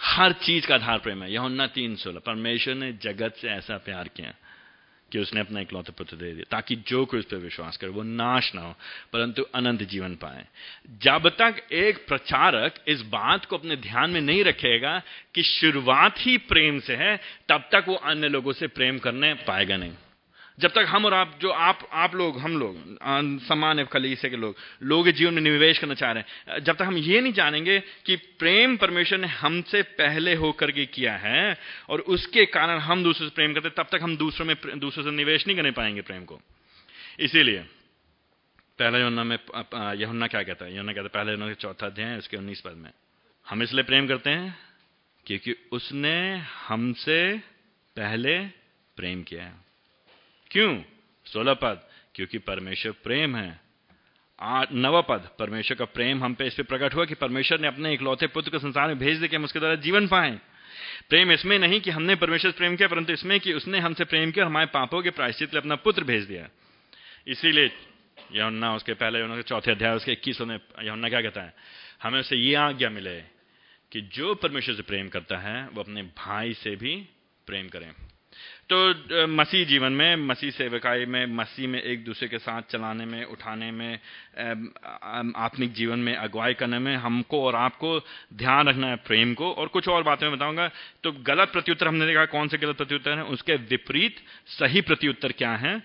S1: हर चीज़ का आधार प्रेम है यह तीन सोलह, परमेश्वर ने जगत से ऐसा प्यार किया। कि उसने अपना इकलौते पुत्र दे दिया, ताकि जो कोई उस पर विश्वास करे, वो नाश ना हो, परंतु अनंत जीवन पाए। जब तक एक प्रचारक इस बात को अपने ध्यान में नहीं रखेगा कि शुरुआत ही प्रेम से है, तब तक वो अन्य लोगों से प्रेम करने पाएगा नहीं। जब तक हम और आप, जो आप आप लोग, हम लोग सामान्य कलीसे के लोग लोग जीवन में निवेश करना चाह रहे हैं। जब तक हम ये नहीं जानेंगे कि प्रेम परमेश्वर ने हमसे पहले होकर के किया है और उसके कारण हम दूसरे से प्रेम करते तब तक हम दूसरों में दूसरों से निवेश नहीं करने पाएँगे प्रेम को। इसीलिए, पहला योना में यहुन्ना क्या कहता है? यहुन्ना कहता है, पहले योना चौथा अध्याय, उसके उन्नीस पद में, हम इसलिए प्रेम करते हैं क्योंकि उसने हमसे पहले प्रेम किया है। क्यों? सोलह पद, क्योंकि परमेश्वर प्रेम है। आठ, नव पद, परमेश्वर का प्रेम हम पे इस पर प्रकट हुआ कि परमेश्वर ने अपने इकलौते पुत्र को संसार में भेज दे कि हम उसके द्वारा जीवन पाए। प्रेम इसमें नहीं कि हमने परमेश्वर प्रेम किया, परंतु इसमें कि उसने हमसे प्रेम किया हमारे पापों के प्रायश्चित अपना पुत्र भेज दिया। इसीलिए यमुना उसके पहले उनके चौथे अध्याय, उसके इक्कीस में यमुना क्या कहता है? हमें उसे ये आज्ञा मिले कि जो परमेश्वर से प्रेम करता है, वो अपने भाई से भी प्रेम करें। तो मसीह जीवन में, मसीह सेवकाई में, मसीह में एक दूसरे के साथ चलाने में, उठाने में आत्मिक जीवन में अगुवाई करने में हमको और आपको ध्यान रखना है प्रेम को। और कुछ और बातें बताऊँगा। तो गलत प्रत्युत्तर हमने देखा कौन से गलत प्रत्युत्तर हैं? उसके विपरीत सही प्रत्युत्तर क्या है?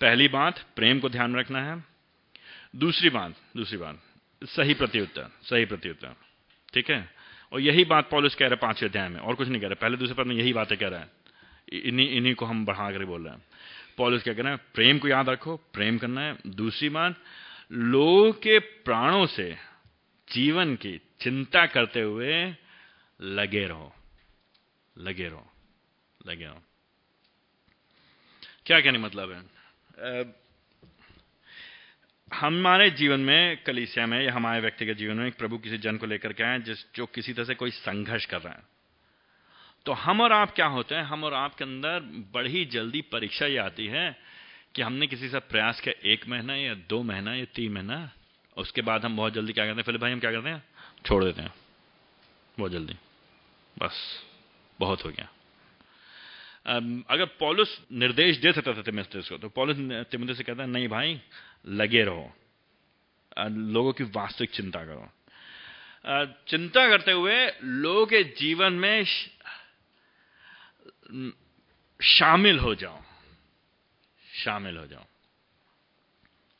S1: पहली बात, प्रेम को ध्यान रखना है। दूसरी बात दूसरी बात, सही प्रत्युत्तर सही प्रत्युत्तर, ठीक है? और यही बात पॉलिस कह रहे हैं पाँचवें अध्याय में, और कुछ नहीं कह रहे। पहले दूसरे पद में यही बातें कह रहा है। इन्हीं इन्हीं को हम बढ़ा कर बोल रहे हैं। पॉलिस क्या कहना है? प्रेम को याद रखो, प्रेम करना है। दूसरी बात, लोग के प्राणों से जीवन की चिंता करते हुए लगे रहो। लगे रहो। लगे रहो। क्या कहने मतलब है? हमारे जीवन में, कलिसिया में या हमारे व्यक्तिगत जीवन में एक प्रभु किसी जन को लेकर के आए जिस, जो किसी तरह से कोई संघर्ष कर रहा है। तो हम और आप क्या होते हैं? हम और आपके अंदर बड़ी जल्दी परीक्षा ये आती है कि हमने किसी से प्रयास किया एक महीना या दो महीना या तीन महीना, उसके बाद हम बहुत जल्दी क्या करते हैं? फिर भाई, हम क्या करते हैं? छोड़ देते हैं। बहुत जल्दी। बस, बहुत हो गया। अगर पॉलिस निर्देश दे सकता था तिमिस्टिस को तो पॉलिस तिमिस्टिस से कहता है, नहीं भाई, लगे रहो। लोगों की वास्तविक चिंता करो। चिंता करते हुए लोगों के जीवन में शामिल हो जाओ शामिल हो जाओ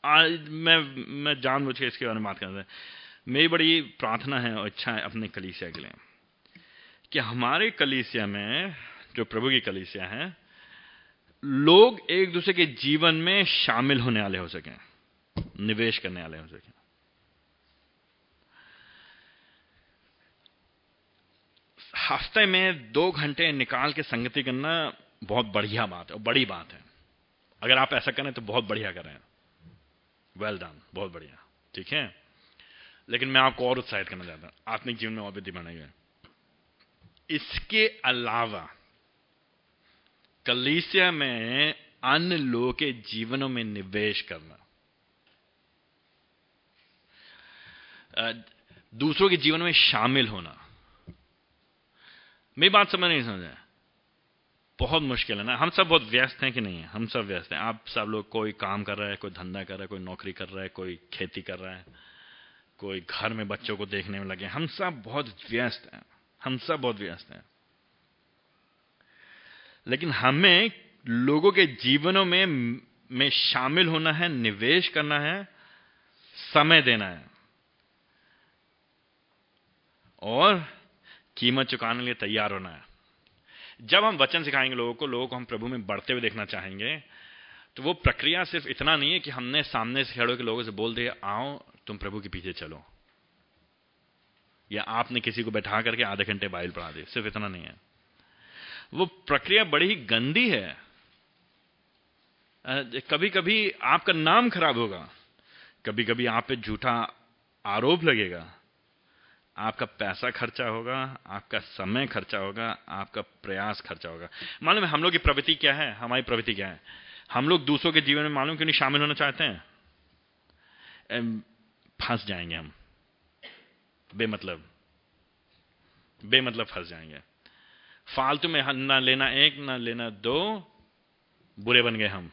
S1: आज मैं मैं जानबूझ के इसके बारे में बात कर रहा मेरी बड़ी प्रार्थना है और इच्छा है अपने कलीसिया के लिए कि हमारे कलीसिया में, जो प्रभु की कलीसिया है, लोग एक दूसरे के जीवन में शामिल होने वाले हो सकें, निवेश करने वाले हो सकें। हफ़्ते में दो घंटे निकाल के संगति करना बहुत बढ़िया बात है बड़ी बात है। अगर आप ऐसा करें तो बहुत बढ़िया करें। वेल डन बहुत बढ़िया। ठीक है? लेकिन मैं आपको और उत्साहित करना चाहता हूँ। आत्मिक जीवन में और वृद्धि बनाइए इसके अलावा, कलीसिया में अन्य लोगों के जीवनों में निवेश करना। दूसरों के जीवन में शामिल होना। मेरी बात समझ नहीं समझ बहुत मुश्किल है ना। हम सब बहुत व्यस्त हैं कि नहीं है? हम सब व्यस्त हैं। आप सब लोग कोई काम कर रहा है, कोई धंधा कर रहा है, कोई नौकरी कर रहा है, कोई खेती कर रहा है, कोई घर में बच्चों को देखने में लगे हम सब बहुत व्यस्त हैं। हम सब बहुत व्यस्त हैं। लेकिन हमें लोगों के जीवनों में में शामिल होना है, निवेश करना है, समय देना है। और कीमत चुकाने लिए तैयार होना है। जब हम वचन सिखाएँगे लोगों को लोगों को हम प्रभु में बढ़ते हुए देखना चाहेंगे तो वो प्रक्रिया सिर्फ़ इतना नहीं है कि हमने सामने से खड़े के लोगों से बोल दिया, आओ, तुम प्रभु के पीछे चलो। या आपने किसी को बैठा करके आधे घंटे बाइल पढ़ा दी सिर्फ़ इतना नहीं है। वो प्रक्रिया बड़ी ही गंदी है। कभी कभी आपका नाम खराब होगा कभी कभी आप पे झूठा आरोप लगेगा। आपका पैसा खर्चा होगा, आपका समय खर्चा होगा, आपका प्रयास खर्चा होगा। मालूम है, हम लोग की प्रवृत्ति क्या है? हमारी प्रवृत्ति क्या है? हम लोग दूसरों के जीवन में मालूम क्यों नहीं शामिल होना चाहते हैं? फंस जाएँगे हम। बेमतलब। बेमतलब फंस जाएँगे। फालतू में ना लेना एक, ना लेना दो, बुरे बन गए हम।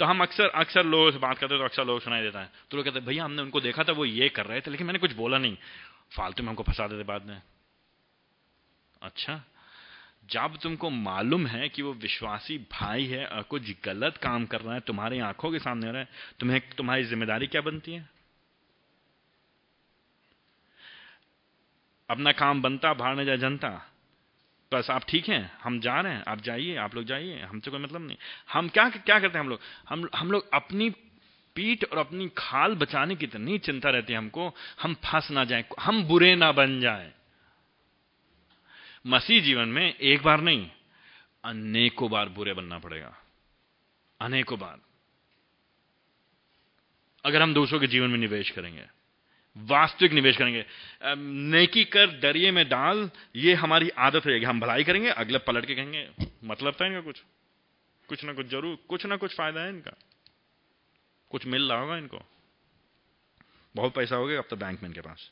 S1: तो हम अक्सर अक्सर लोगों से बात करते हैं तो अक्सर लोग सुनाई देता है। तो लोग कहते हैं, भैया, हमने उनको देखा था, वो ये कर रहे थे, लेकिन मैंने कुछ बोला नहीं। फालतू में हमको फंसा देते बाद में। अच्छा जब तुमको मालूम है कि वो विश्वासी भाई है और कुछ गलत काम कर रहा है, तुम्हारी आँखों के सामने हो रहा है, तुम्हें, तुम्हारी ज़िम्मेदारी क्या बनती है? अपना काम बनता भाड़ने जाए जनता। बस आप ठीक हैं, हम जा रहे हैं, आप जाइए, आप लोग जाइए हमसे कोई मतलब नहीं। हम क्या क्या करते हैं हम लोग? हम हम लोग अपनी पीठ और अपनी खाल बचाने की इतनी चिंता रहती है हमको, हम फंस ना जाए, हम बुरे ना बन जाए। मसीह जीवन में एक बार नहीं, अनेकों बार बुरे बनना पड़ेगा। अनेकों बार। अगर हम दूसरों के जीवन में निवेश करेंगे वास्तविक निवेश करेंगे। नेकी कर दरिए में डाल, ये हमारी आदत रहेगी। हम भलाई करेंगे, अगले पलट के कहेंगे मतलब था इनका कुछ? कुछ ना कुछ ज़रूर, कुछ ना कुछ फ़ायदा है इनका। कुछ मिल रहा होगा इनको। बहुत पैसा हो गया अब तो बैंक में इनके पास।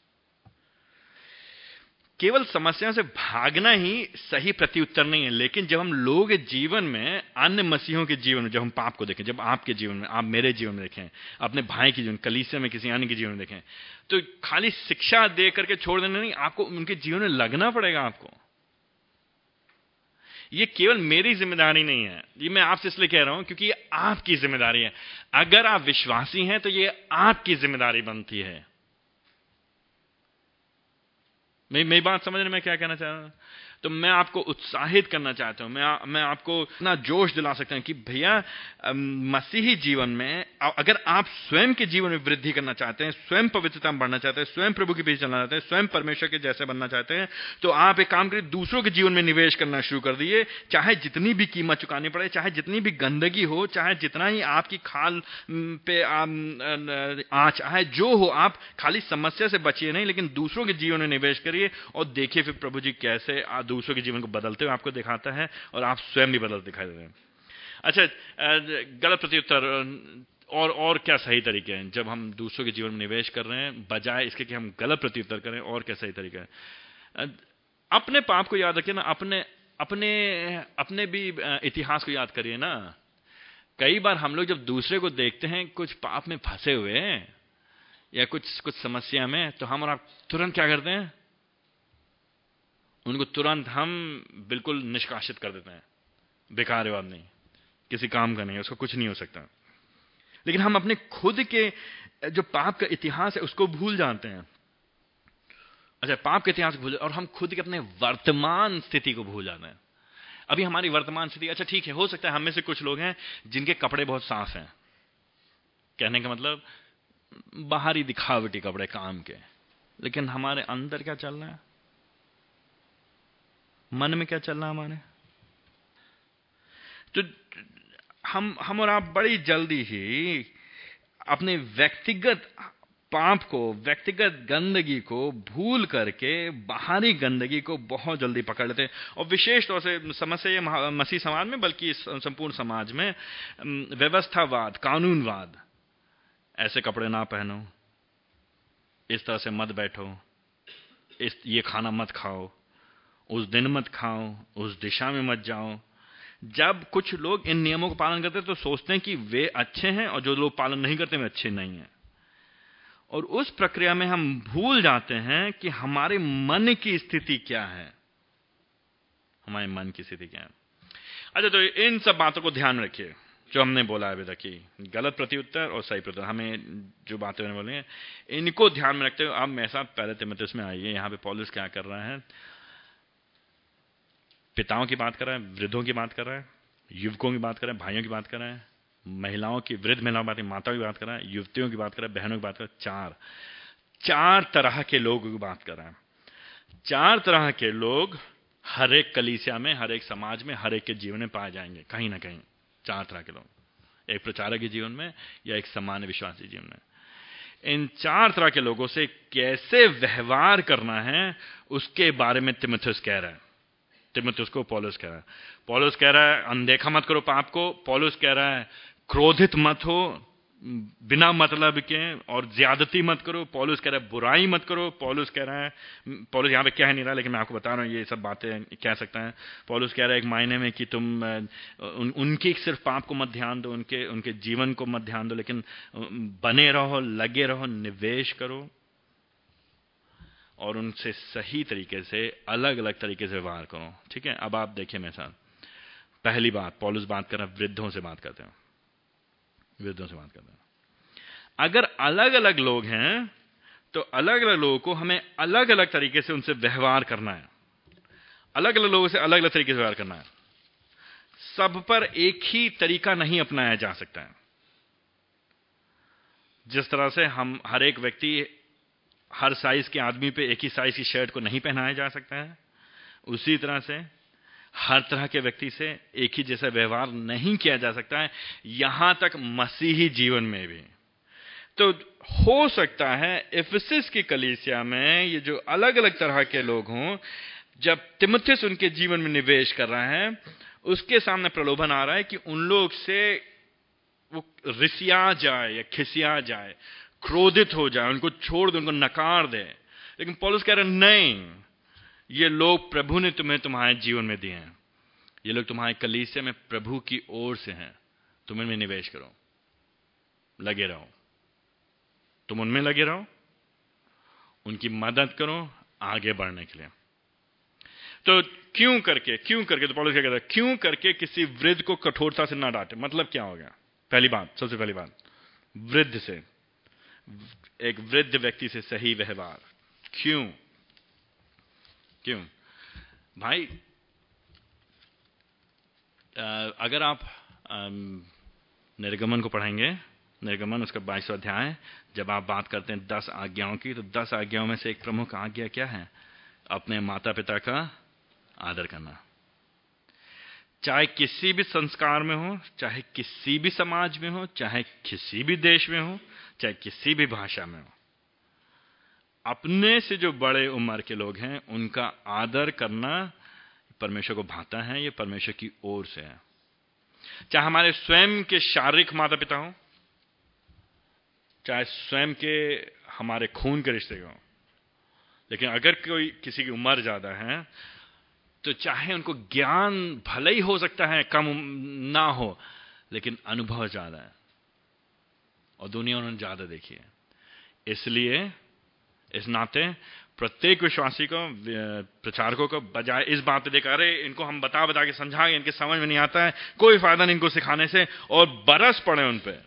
S1: केवल समस्याओं से भागना ही सही प्रत्युत्तर नहीं है, लेकिन जब हम लोग जीवन में, अन्य मसीहों के जीवन में, जब हम पाप को देखें, जब आपके जीवन में, आप मेरे जीवन में देखें, अपने भाई के जीवन, कलीसिया में किसी अन्य के जीवन में देखें तो खाली शिक्षा दे करके छोड़ देना नहीं, आपको उनके जीवन में लगना पड़ेगा आपको। ये केवल मेरी ज़िम्मेदारी नहीं है, ये मैं आपसे इसलिए कह रहा हूँ क्योंकि ये आपकी ज़िम्मेदारी है। अगर आप विश्वासी हैं तो ये आपकी ज़िम्मेदारी बनती है। मेरी मेरी बात समझने में क्या कहना चाह रहा हूँ तो मैं आपको उत्साहित करना चाहता हूँ। मैं मैं आपको इतना जोश दिला सकता हूँ कि भैया मसीही जीवन में अगर आप स्वयं के जीवन में वृद्धि करना चाहते हैं, स्वयं पवित्रता में बढ़ना चाहते हैं, स्वयं प्रभु के पीछे चलना चाहते हैं, स्वयं परमेश्वर के जैसे बनना चाहते हैं तो आप एक काम करिए, दूसरों के जीवन में निवेश करना शुरू कर दिए चाहे जितनी भी कीमत चुकानी पड़े, चाहे जितनी भी गंदगी हो, चाहे जितना ही आपकी खाल पे आ चाहे जो हो, आप खाली समस्या से बचिए नहीं, लेकिन दूसरों के जीवन में निवेश करिए और देखिए फिर प्रभु जी कैसे दूसरों के जीवन को बदलते हुए आपको दिखाता है और आप स्वयं भी बदलते दिखाई देते हैं। अच्छा गलत प्रत्युत्तर और और क्या सही तरीके हैं? जब हम दूसरों के जीवन में निवेश कर रहे हैं, बजाय इसके कि हम गलत प्रत्युत्तर करें, और क्या सही तरीका है? अपने पाप को याद रखिए ना, अपने अपने अपने भी इतिहास को याद करिए ना। कई बार हम लोग जब दूसरे को देखते हैं, कुछ पाप में फंसे हुए हैं, या कुछ कुछ समस्या में तो हम और आप तुरंत क्या करते हैं? उनको तुरंत हम बिल्कुल निष्कासित कर देते हैं। बेकार बात नहीं। किसी काम का नहीं उसको कुछ नहीं हो सकता। लेकिन हम अपने खुद के, जो पाप का इतिहास है, उसको भूल जाते हैं। अच्छा पाप के इतिहास को भूल, और हम खुद के अपने वर्तमान स्थिति को भूल जाते हैं। अभी हमारी वर्तमान स्थिति अच्छा ठीक है, हो सकता है हम में से कुछ लोग हैं जिनके कपड़े बहुत साफ़ हैं। कहने का मतलब बाहरी दिखावटी कपड़े काम के। लेकिन हमारे अंदर क्या चल रहा है? मन में क्या चल रहा हमारे? तो हम हम और आप बड़ी जल्दी ही अपने व्यक्तिगत पाप को, व्यक्तिगत गंदगी को भूल करके, बाहरी गंदगी को बहुत जल्दी पकड़ लेते हैं। और विशेष तौर से समस्या ये मसीह समाज में, बल्कि संपूर्ण समाज में व्यवस्थावाद, कानूनवाद। ऐसे कपड़े ना पहनो। इस तरह से मत बैठो। इस, ये खाना मत खाओ। उस दिन मत खाओ, उस दिशा में मत जाओ। जब कुछ लोग इन नियमों का पालन करते तो सोचते हैं कि वे अच्छे हैं और जो लोग पालन नहीं करते, वे अच्छे नहीं हैं। और उस प्रक्रिया में हम भूल जाते हैं कि हमारे मन की स्थिति क्या है। हमारे मन की स्थिति क्या है। अच्छा तो इन सब बातों को ध्यान रखिए, जो हमने बोला अभी तक गलत प्रत्युत्तर और सही प्रत्युत्तर, हमें जो बातें मैंने बोली हैं, इनको ध्यान में रखते हुए अब मेरे साथ पहले तिमोथियस में आइए, यहाँ पे पॉलिस क्या कर रहा है। पिताओं की बात कर रहा है, वृद्धों की बात कर रहा है, युवकों की बात कर रहा है, भाइयों की बात कर रहा है, महिलाओं की, वृद्ध महिलाओं की बात माताओं की बात कर रहा है, युवतियों की बात कर रहा है, बहनों की बात कर चार। चार तरह के लोगों की बात कर रहा है। चार तरह के लोग हर एक कलीसिया में, हर एक समाज में, हर एक के जीवन में पाए जाएँगे, कहीं ना कहीं। चार तरह के लोग। एक प्रचारक के जीवन में या एक सामान्य विश्वासी जीवन में। इन चार तरह के लोगों से कैसे व्यवहार करना है, उसके बारे में तिमथस कह रहा है। तिमथस को पॉलिस कह रहा है। पॉलिस कह रहा है अनदेखा मत करो पाप को। पॉलिस कह रहा है क्रोधित मत हो बिना मतलब के और ज्यादती मत करो। पॉलिस कह रहा है बुराई मत करो। पॉलिस कह रहा है पॉलिस यहाँ पे कह नहीं रहा लेकिन मैं आपको बता रहा हूँ ये सब बातें कह सकता है। पॉलिस कह रहा है एक मायने में कि तुम उन, उनकी सिर्फ़ पाप को मत ध्यान दो उनके उनके जीवन को मत ध्यान दो लेकिन बने रहो लगे रहो निवेश करो। और उनसे सही तरीके से अलग अलग तरीके से व्यवहार करो। ठीक है? अब आप देखिए मेरे साथ। पहली बात, पॉलिस बात कर रहा वृद्धों से बात करते हैं। वृद्धों से बात करते हैं। अगर अलग अलग लोग हैं तो अलग अलग लोगों को हमें अलग अलग तरीके से उनसे व्यवहार करना है। अलग अलग लोगों से अलग अलग तरीके से व्यवहार करना है। सब पर एक ही तरीका नहीं अपनाया जा सकता है। जिस तरह से हम, हर एक व्यक्ति हर साइज़ के आदमी पे एक ही साइज़ की शर्ट को नहीं पहनाया जा सकता है। उसी तरह से हर तरह के व्यक्ति से एक ही जैसा व्यवहार नहीं किया जा सकता है, यहाँ तक मसीही जीवन में भी। तो हो सकता है इफिसिस की कलीसिया में ये जो अलग अलग तरह के लोग हों, जब तिमथिस उनके जीवन में निवेश कर रहा है, उसके सामने प्रलोभन आ रहा है कि उन लोग से वो रिसिया जाए या खिसिया जाए। क्रोधित हो जाए, उनको छोड़ दे, उनको नकार दे। लेकिन पॉलिस कह रहे नहीं, ये लोग प्रभु ने तुम्हें तुम्हारे जीवन में दिए हैं। ये लोग तुम्हारे कलीसिया में प्रभु की ओर से हैं। तुम इनमें निवेश करो। लगे रहो। तुम उनमें लगे रहो। उनकी मदद करो आगे बढ़ने के लिए। तो क्यों करके क्यों करके तो पॉलिस क्या कहता है, क्यों करके किसी वृद्ध को कठोरता से ना डांटे? मतलब क्या हो गया? पहली बात, सबसे पहली बात, वृद्ध से। एक वृद्ध व्यक्ति से सही व्यवहार। क्यों? क्यों? भाई अगर आप निर्गमन को पढ़ेंगे, निर्गमन उसका बाईसवा अध्याय, जब आप बात करते हैं दस आज्ञाओं की तो दस आज्ञाओं में से एक प्रमुख आज्ञा क्या है? अपने माता पिता का आदर करना। चाहे किसी भी संस्कार में हो, चाहे किसी भी समाज में हो, चाहे किसी भी देश में हो चाहे किसी भी भाषा में हो। अपने से जो बड़े उम्र के लोग हैं, उनका आदर करना परमेश्वर को भाता है, ये परमेश्वर की ओर से है। चाहे हमारे स्वयं के शारीरिक माता पिता हो, चाहे स्वयं के हमारे खून के रिश्ते हो, लेकिन अगर कोई किसी की उम्र ज़्यादा है तो चाहे उनको ज्ञान भले ही हो सकता है, कम ना हो, लेकिन अनुभव ज़्यादा है। और दुनिया उन्होंने ज़्यादा देखी है। इसलिए, इस नाते प्रत्येक विश्वासी को प्रचारकों को बजाय इस बात पे देखा, अरे, इनको हम बता बता के समझा इनके समझ में नहीं आता है, कोई फ़ायदा नहीं इनको सिखाने से, और बरस पड़े उन पर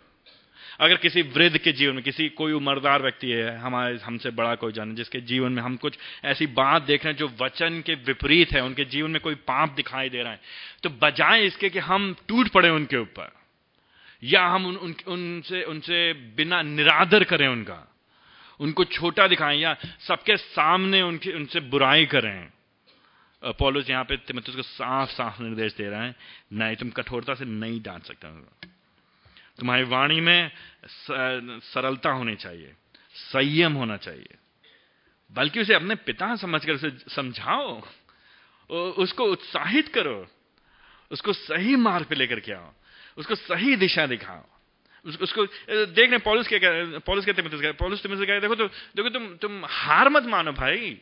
S1: अगर किसी वृद्ध के जीवन में, किसी कोई उम्रदार व्यक्ति है, हमारे, हमसे बड़ा कोई जाने, जिसके जीवन में हम कुछ ऐसी बात देख रहे हैं जो वचन के विपरीत है, उनके जीवन में कोई पाप दिखाई दे रहा है तो बजाय इसके कि हम टूट पड़े उनके ऊपर। या हम उन, उन, उनसे उनसे बिना निरादर करें उनका। उनको छोटा दिखाएँ या सबके सामने उनके उनसे बुराई करें। पॉलोस यहाँ पे तिमोथेयुस को साफ़ साफ़ निर्देश दे रहा है नहीं तुम कठोरता से नहीं डांट सकते तुम्हारी वाणी में सरलता होनी चाहिए संयम होना चाहिए। बल्कि उसे अपने पिता समझकर उसे समझाओ उसको उत्साहित करो उसको सही मार्ग पे लेकर के आओ। उसको सही दिशा दिखाओ। उसको, उसको देख रहे पॉलिस क्या पॉलिस कहते पॉलिस से कहते देखो तो देखो तुम तुम हार मत मानो भाई।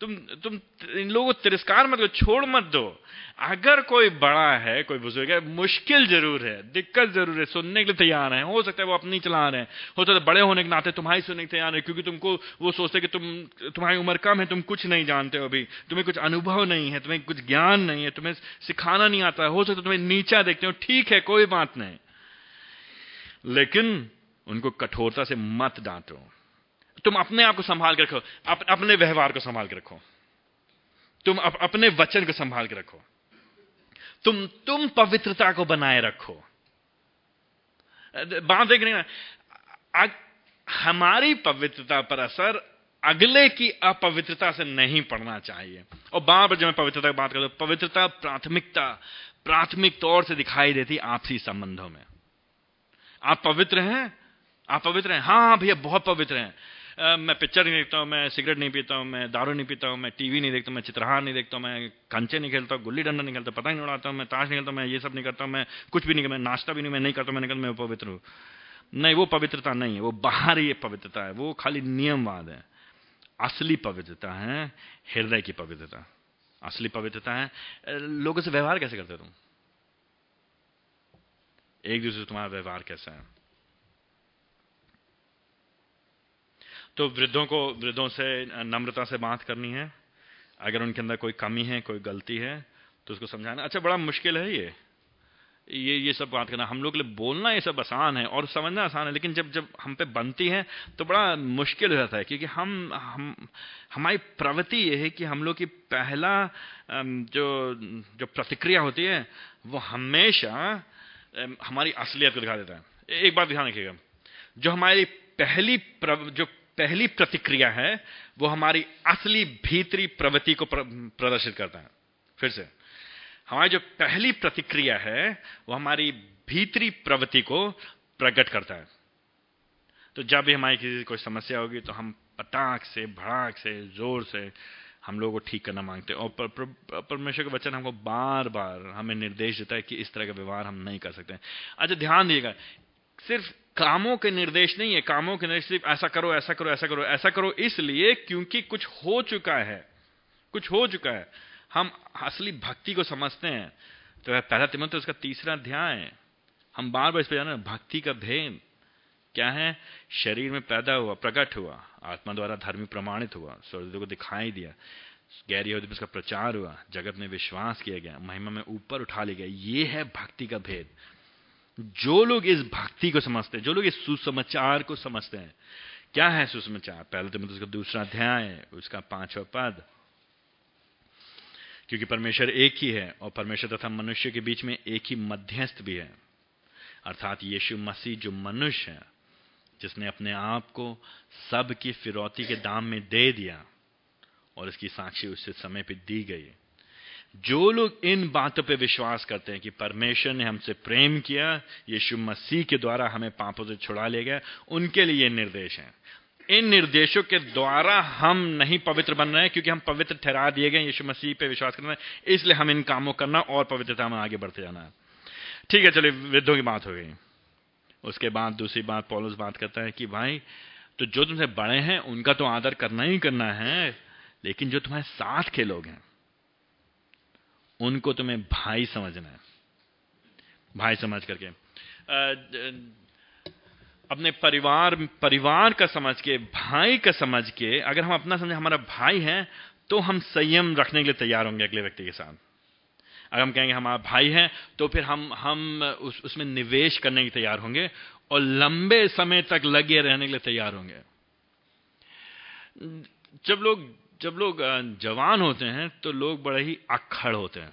S1: तुम तुम इन लोगों को तिरस्कार मत करो छोड़ मत दो। अगर कोई बड़ा है, कोई बुज़ुर्ग है, मुश्किल ज़रूर है, दिक्कत ज़रूर है, सुनने के लिए तैयार है। हो सकता है वो अपनी चला रहे हैं। हो सकता है बड़े होने के नाते तुम्हारी सुनने के तैयार है, क्योंकि तुमको वो सोचते कि तुम, तुम्हारी उम्र कम है, तुम कुछ नहीं जानते हो अभी। तुम्हें कुछ अनुभव नहीं है, तुम्हें कुछ ज्ञान नहीं है, तुम्हें सिखाना नहीं आता हो। सकता तुम्हें नीचा देखते हो, ठीक है, कोई बात नहीं। लेकिन उनको कठोरता से मत डांटो। तुम अपने आप को संभाल के रखो। अप, अपने व्यवहार को संभाल के रखो। तुम अप, अपने वचन को संभाल के रखो। तुम तुम पवित्रता को बनाए रखो। बात देख रहे हमारी पवित्रता पर असर अगले की अपवित्रता से नहीं पड़ना चाहिए। और बार बार जब मैं पवित्रता की बात करता हूँ पवित्रता प्राथमिकता प्राथमिक तौर से दिखाई देती आपसी संबंधों में। आप पवित्र हैं? आप पवित्र हैं? हाँ हाँ भैया बहुत पवित्र हैं। मैं पिक्चर नहीं देखता हूँ, मैं सिगरेट नहीं पीता हूँ, मैं दारू नहीं पीता हूँ, मैं टीवी नहीं देखता, मैं चित्रहार नहीं देखता मैं कंचे नहीं खेलता हूँ, गुल्ली डंडा नहीं खेलता पता नहीं उड़ाता हूँ, मैं ताश नहीं खेलता मैं ये सब नहीं करता मैं कुछ भी नहीं मैं नाश्ता भी नहीं, मैं नहीं करता मैंने कहा मैं पवित्र हूँ। नहीं, वो पवित्रता नहीं है, वो बाहरी पवित्रता है, वो खाली नियमवाद है। असली पवित्रता है, हृदय की पवित्रता। असली पवित्रता है लोगों से व्यवहार कैसे करते तुम? एक दूसरे से तुम्हारा व्यवहार कैसा है? तो वृद्धों को, वृद्धों से नम्रता से बात करनी है। अगर उनके अंदर कोई कमी है, कोई गलती है तो उसको समझाना। अच्छा बड़ा मुश्किल है ये। ये ये सब बात करना। हम लोग के लिए बोलना ये सब आसान है और समझना आसान है, लेकिन जब जब हम पे बनती है तो बड़ा मुश्किल हो जाता है, क्योंकि हम हम, हमारी प्रवृत्ति ये है कि हम लोग की पहला जो जो प्रतिक्रिया होती है, वो हमेशा हमारी असलियत को दिखा देता है। एक बात ध्यान रखिएगा। जो हमारी पहली जो पहली प्रतिक्रिया है, वो हमारी असली भीतरी प्रवृत्ति को प्रदर्शित करता है। फिर से, हमारी जो पहली प्रतिक्रिया है, वो हमारी भीतरी प्रवृत्ति को प्रकट करता है। तो जब भी हमारी किसी कोई समस्या होगी तो हम पटाख से भड़ाक से, ज़ोर से हम लोगों को ठीक करना मांगते हैं। और परमेश्वर का वचन हमको बार बार हमें निर्देश देता है कि इस तरह का व्यवहार हम नहीं कर सकते अच्छा ध्यान दिएगा सिर्फ़ कामों के निर्देश नहीं है, कामों के निर्देश सिर्फ़ ऐसा करो ऐसा करो ऐसा करो ऐसा करो, इसलिए क्योंकि कुछ हो चुका है, कुछ हो चुका है। हम असली भक्ति को समझते हैं। तो पहला तिमत उसका तीसरा अध्याय। हम बार बार इस पर जाना भक्ति का भेद क्या है? शरीर में पैदा हुआ, प्रकट हुआ, आत्मा द्वारा धर्मी प्रमाणित हुआ, स्वर्ग को दिखाई दिया। गैर यहूदी उसका प्रचार हुआ, जगत में विश्वास किया गया, महिमा में ऊपर उठा लिया गया। ये है भक्ति का भेद। जो लोग इस भक्ति को समझते हैं, जो लोग इस सुसमाचार को समझते हैं, क्या है सुसमाचार? पहले तो मतलब उसका दूसरा अध्याय, उसका पांचवा पद। क्योंकि परमेश्वर एक ही है और परमेश्वर तथा मनुष्य के बीच में एक ही मध्यस्थ भी है। अर्थात यीशु मसीह जो मनुष्य है, जिसने अपने आप को सब की फिरौती के दाम में दे दिया और इसकी साक्षी उससे समय पर दी गई। जो लोग इन बातों पे विश्वास करते हैं कि परमेश्वर ने हमसे प्रेम किया, यीशु मसीह के द्वारा हमें पापों से छुड़ा ले गया, उनके लिए ये निर्देश है। इन निर्देशों के द्वारा हम नहीं पवित्र बन रहे हैं क्योंकि हम पवित्र ठहरा दिए गए यीशु मसीह पे विश्वास करना है, इसलिए हम इन कामों करना और पवित्रता में आगे बढ़ते जाना है। ठीक है, चलिए वृद्धों की बात हो गई। उसके बाद दूसरी बात, पॉलुस बात करता है कि भाई तो जो तुमसे बड़े हैं, उनका तो आदर करना ही करना है, लेकिन जो तुम्हारे साथ के लोग हैं उनको तुम्हें भाई समझना है। भाई समझ करके। अपने परिवार परिवार का समझ के भाई का समझ के अगर हम अपना समझे हमारा भाई है तो हम संयम रखने के लिए तैयार होंगे अगले व्यक्ति के साथ। अगर हम कहेंगे हमारा भाई है तो फिर हम हम उस, उसमें निवेश करने के तैयार होंगे और लंबे समय तक लगे रहने के लिए तैयार होंगे। जब लोग जब लोग जवान होते हैं तो लोग बड़े ही अक्खड़ होते हैं।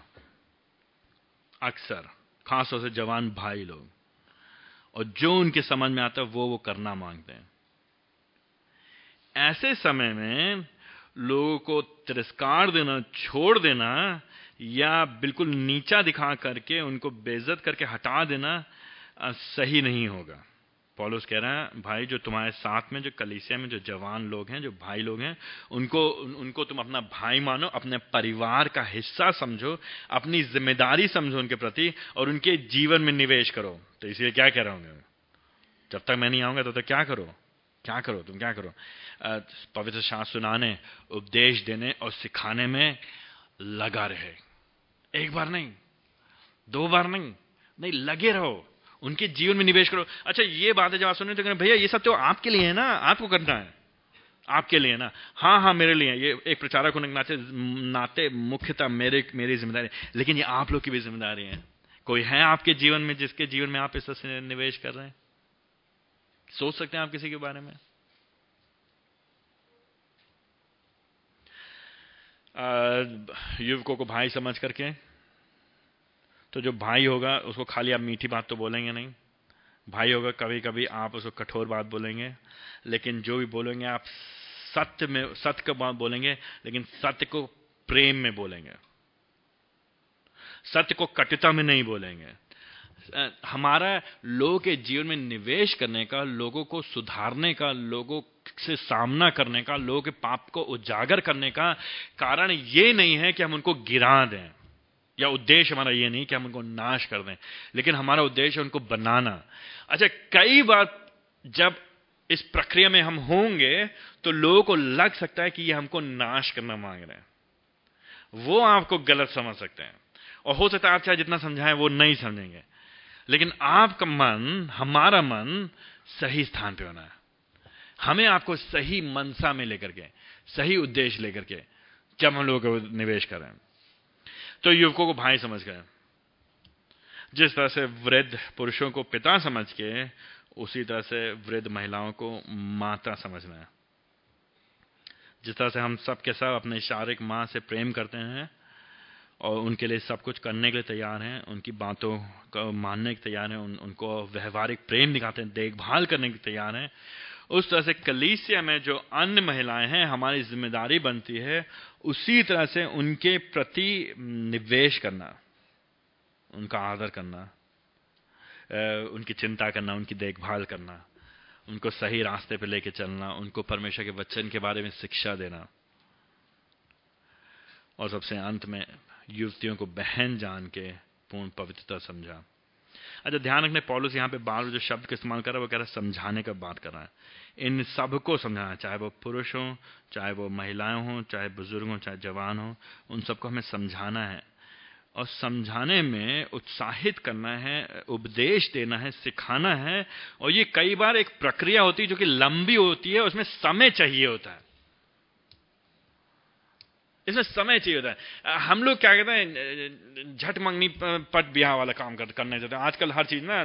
S1: अक्सर, खासतौर से जवान भाई लोग। और जो उनके समझ में आता है, वो वो करना मांगते हैं। ऐसे समय में लोगों को तिरस्कार देना, छोड़ देना, या बिल्कुल नीचा दिखा करके उनको बेइज्जत करके हटा देना सही नहीं होगा। पॉलोस कह रहा है भाई जो तुम्हारे साथ में जो कलीसिया में जो जवान लोग हैं जो भाई लोग हैं उनको उनको तुम अपना भाई मानो अपने परिवार का हिस्सा समझो अपनी ज़िम्मेदारी समझो उनके प्रति और उनके जीवन में निवेश करो। तो इसलिए क्या कह रहा हूँ जब तक मैं नहीं आऊँगा तब तो, तक तो क्या करो? क्या करो तुम? क्या करो? पवित्र शास्त्र सुनाने उपदेश देने और सिखाने में लगा रहे। एक बार नहीं दो बार नहीं नहीं लगे रहो। उनके जीवन में निवेश करो। अच्छा ये बात है जब आप सुन रहे भैया, ये सब तो आपके लिए है ना? आपको करना है। आपके लिए ना? हाँ हाँ मेरे लिए ये एक प्रचारक होने के नाते नाते मुख्यतः मेरे, मेरी ज़िम्मेदारी। लेकिन ये आप लोग की भी ज़िम्मेदारी है। कोई है आपके जीवन में जिसके जीवन में आप इस तरह निवेश कर रहे हैं? सोच सकते हैं आप किसी के बारे में? युवकों को भाई समझ करके तो जो भाई होगा, उसको खाली आप मीठी बात तो बोलेंगे नहीं। भाई होगा कभी कभी आप उसको कठोर बात बोलेंगे, लेकिन जो भी बोलेंगे, आप सत्य में, सत्य का बात बोलेंगे, लेकिन सत्य को प्रेम में बोलेंगे। सत्य को कटुता में नहीं बोलेंगे। हमारा लोगों के जीवन में निवेश करने का, लोगों को सुधारने का, लोगों से सामना करने का, लोगों के पाप को उजागर करने का कारण ये नहीं है कि हम उनको गिरा दें। या उद्देश्य हमारा ये नहीं कि हम उनको नाश कर दें, लेकिन हमारा उद्देश्य उनको बनाना। अच्छा कई बार जब इस प्रक्रिया में हम होंगे तो लोगों को लग सकता है कि ये हमको नाश करना मांग रहे हैं। वो आपको गलत समझ सकते हैं। और हो सकता है आप चाहे जितना समझाएँ, वो नहीं समझेंगे। लेकिन आपका मन, हमारा मन सही स्थान पे होना है। हमें आपको सही मनसा में लेकर के, सही उद्देश्य लेकर के, जब हम लोगों को निवेश करें तो युवकों को भाई समझ गए। जिस तरह से वृद्ध पुरुषों को पिता समझ के उसी तरह से वृद्ध महिलाओं को माता समझना है जिस तरह से हम सब के सब अपने शारीरिक माँ से प्रेम करते हैं और उनके लिए सब कुछ करने के लिए तैयार हैं उनकी बातों को मानने के तैयार हैं उन, उनको व्यवहारिक प्रेम दिखाते हैं देखभाल करने के तैयार हैं उस तरह से कलीसिया में जो अन्य महिलाएँ हैं हमारी ज़िम्मेदारी बनती है उसी तरह से उनके प्रति निवेश करना, उनका आदर करना उनकी चिंता करना, उनकी देखभाल करना, उनको सही रास्ते पर लेके चलना, उनको परमेश्वर के वचन के बारे में शिक्षा देना। और सबसे अंत में युवतियों को बहन जान के पूर्ण पवित्रता समझा। अच्छा ध्यान रखने, पॉलिस यहाँ पे बार जो शब्द का इस्तेमाल कर रहा है, वो कह रहा है, समझाने का बात कर रहा है। इन सबको समझाना, चाहे वो पुरुष हो, चाहे वो महिलाएँ हों, चाहे बुज़ुर्ग हों, चाहे जवान हो, उन सबको हमें समझाना है। और समझाने में उत्साहित करना है, उपदेश देना है, सिखाना है, और ये कई बार एक प्रक्रिया होती है जो कि लंबी होती है उसमें समय चाहिए होता है। इसमें समय चाहिए होता है। हम लोग क्या कहते हैं झट मंगनी पट ब्याह वाला काम कर, करने जाते हैं। आजकल हर चीज़ ना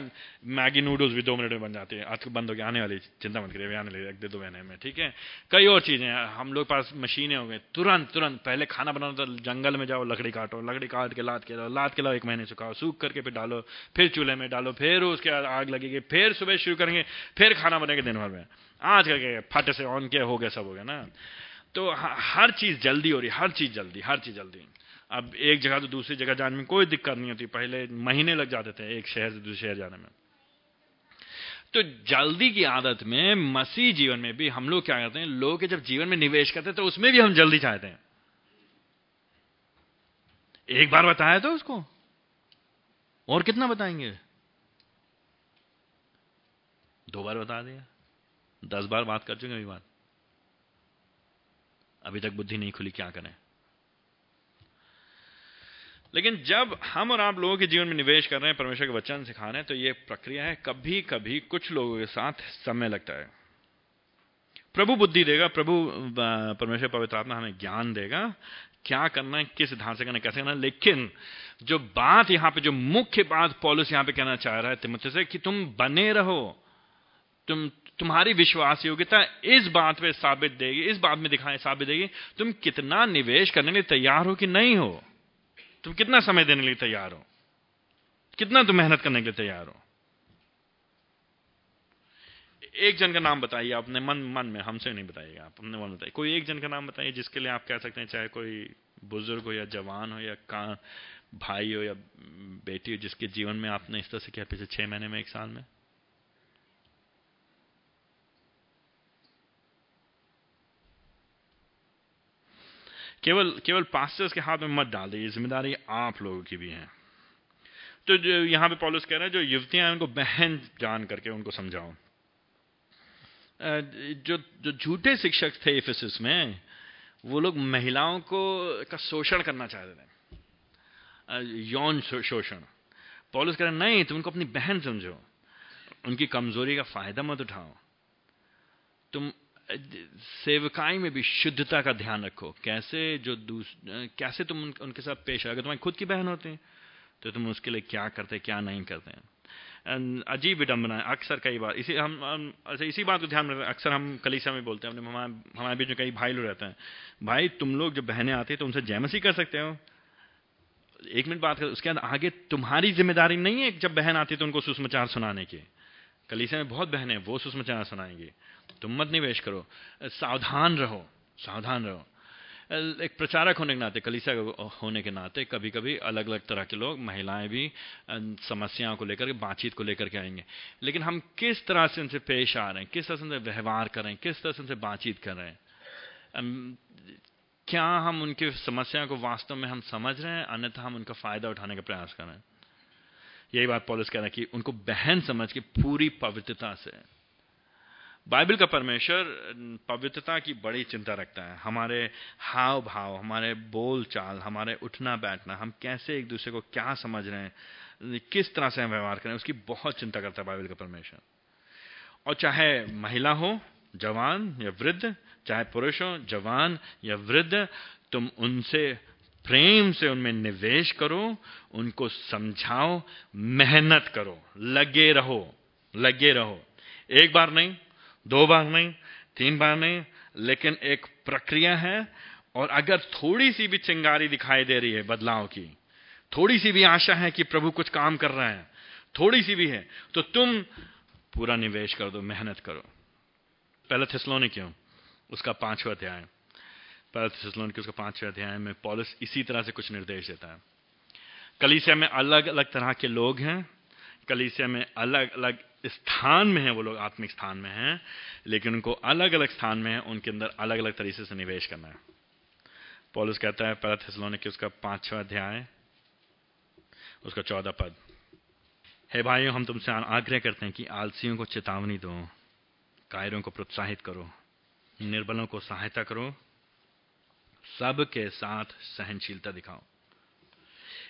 S1: मैगी नूडल्स भी दो मिनट में बन जाती है। आजकल बंद हो गया आने वाली चिंता मत करिए आने लगे एक दे दो महीने में ठीक है? कई और चीज़ें हम लोग पास मशीनें हो गई तुरंत तुरंत पहले खाना बनाना तो जंगल में जाओ लकड़ी काटो लकड़ी काट के लाद के लाओ लाद के लाओ एक महीने सुखाओ सूख करके फिर डालो फिर चूल्हे में डालो फिर उसके आग लगेगी फिर सुबह शुरू करेंगे फिर खाना बनेगा दिन भर में। आज करके फट से ऑन किया हो गया सब हो गया ना। तो हर चीज़ जल्दी हो रही, हर चीज़ जल्दी, हर चीज़ जल्दी। अब एक जगह तो दूसरी जगह जाने में कोई दिक्कत नहीं होती, पहले महीने लग जाते थे एक शहर से दूसरे शहर जाने में। तो जल्दी की आदत में मसीह जीवन में भी हम लोग क्या करते हैं, लोग के जब जीवन में निवेश करते हैं तो उसमें भी हम जल्दी चाहते हैं। एक बार बताया तो उसको। और कितना बताएँगे? दो बार बता दिया। दस बार बात कर चुके अभी बात। अभी तक बुद्धि नहीं खुली, क्या करें? लेकिन जब हम और आप लोगों के जीवन में निवेश कर रहे हैं, परमेश्वर के वचन सिखा रहे हैं तो ये प्रक्रिया है कभी कभी कुछ लोगों के साथ समय लगता है। प्रभु बुद्धि देगा, प्रभु परमेश्वर पवित्र आत्मा हमें ज्ञान देगा, क्या करना है, किस ढांचे से करना है, कैसे करना है, लेकिन जो बात यहाँ पे, जो मुख्य बात पॉलिस यहाँ पे कहना चाह रहा है तिमत से कि तुम बने रहो, तुम तुम्हारी विश्वास योग्यता इस बात पे साबित देगी, इस बात में दिखाए साबित देगी, तुम कितना निवेश करने के लिए तैयार हो कि नहीं हो? तुम कितना समय देने के लिए तैयार हो? कितना तुम मेहनत करने के लिए तैयार हो? एक जन का नाम बताइए, अपने मन मन में, हमसे नहीं बताइएगा, आप अपने मन बताइए। कोई एक जन का नाम बताइए जिसके लिए आप कह सकते हैं, चाहे कोई बुज़ुर्ग हो या जवान हो या का, भाई हो या बेटी हो, जिसके जीवन में आपने इस तरह से किया पिछले छह महीने में, एक साल में? केवल केवल पास्टर्स के हाथ में मत डाल दीजिए ज़िम्मेदारी आप लोगों की भी है। तो जो यहाँ पे पॉलिस कह रहे हैं, जो युवतियाँ हैं, उनको बहन जान करके उनको समझाओ। जो जो झूठे शिक्षक थे इफिसिस में, वो लोग महिलाओं को, का शोषण करना चाहते थे। यौन शोषण। पॉलिस कह रहे नहीं, तुम उनको अपनी बहन समझो। उनकी कमज़ोरी का फ़ायदा मत उठाओ। तुम सेवकाई में भी शुद्धता का ध्यान रखो। कैसे जो दूस कैसे तुम उन, उनके साथ पेश अगर तुम्हारी खुद की बहन होती तो तुम उसके लिए क्या करते क्या नहीं करते हैं? अजीब विडम्बना है। अक्सर कई बार इसी हम, हम अच्छा इसी बात को ध्यान में अक्सर हम कलीसा में बोलते हैं हमारे हमारे बीच में कई भाई लोग रहते हैं। भाई तुम लोग जब बहनें आती है तो उनसे जैमसी कर सकते हो। एक मिनट बात कर उसके बाद आगे तुम्हारी ज़िम्मेदारी नहीं है जब बहन आती है तो उनको सुषमाचार सुनाने की। कलीसा में बहुत बहनें वो सुषमाचार सुनाएँगी। तुम मत निवेश करो। सावधान रहो सावधान रहो। एक प्रचारक होने के नाते कलीसा होने के नाते कभी कभी अलग अलग तरह के लोग, महिलाएँ भी, समस्याओं को लेकर बातचीत को लेकर के आएँगे। लेकिन हम किस तरह से उनसे पेश आ रहे हैं, किस तरह से उनसे व्यवहार कर रहे हैं, किस तरह से उनसे बातचीत कर रहे हैं? क्या हम उनकी समस्या को वास्तव में हम समझ रहे हैं, अन्यथा हम उनका फ़ायदा उठाने का प्रयास कर रहे हैं? यही बात पॉलिस कह रहे हैं कि उनको बहन समझ के पूरी पवित्रता से बाइबल का परमेश्वर पवित्रता की बड़ी चिंता रखता है। हमारे हाव भाव हमारे बोल चाल हमारे उठना बैठना हम कैसे एक दूसरे को क्या समझ रहे हैं, किस तरह से हम व्यवहार करें, उसकी बहुत चिंता करता है बाइबल का परमेश्वर। और चाहे महिला हो, जवान या वृद्ध, चाहे पुरुष हो, जवान या वृद्ध, तुम उनसे, प्रेम से उनमें निवेश करो, उनको समझाओ, मेहनत करो, लगे रहो लगे रहो। एक बार नहीं दो बार नहीं, तीन बार नहीं, लेकिन एक प्रक्रिया है, और अगर थोड़ी सी भी चिंगारी दिखाई दे रही है बदलाव की, थोड़ी सी भी आशा है कि प्रभु कुछ काम कर रहे हैं, थोड़ी सी भी है तो तुम पूरा निवेश कर दो, मेहनत करो। पहले थिसलोने क्यों उसका पांचवा अध्याय। पहले के उसका पांचवा अध्याय में पॉलिस इसी तरह से कुछ निर्देश देता है। कलीसिया में अलग अलग तरह के लोग हैं, कलीसिया में अलग अलग स्थान में है, वो लोग आत्मिक स्थान में हैं, लेकिन उनको अलग अलग स्थान में है, उनके अंदर अलग अलग तरीके से निवेश करना है। पॉलिस कहता है, पहला थिसलोने की उसका पांचवा अध्याय, उसका चौदह पद। हे भाइयों, हम तुमसे आग्रह करते हैं कि आलसियों को चेतावनी दो, कायरों को प्रोत्साहित करो, निर्बलों को सहायता करो, सबके साथ सहनशीलता दिखाओ।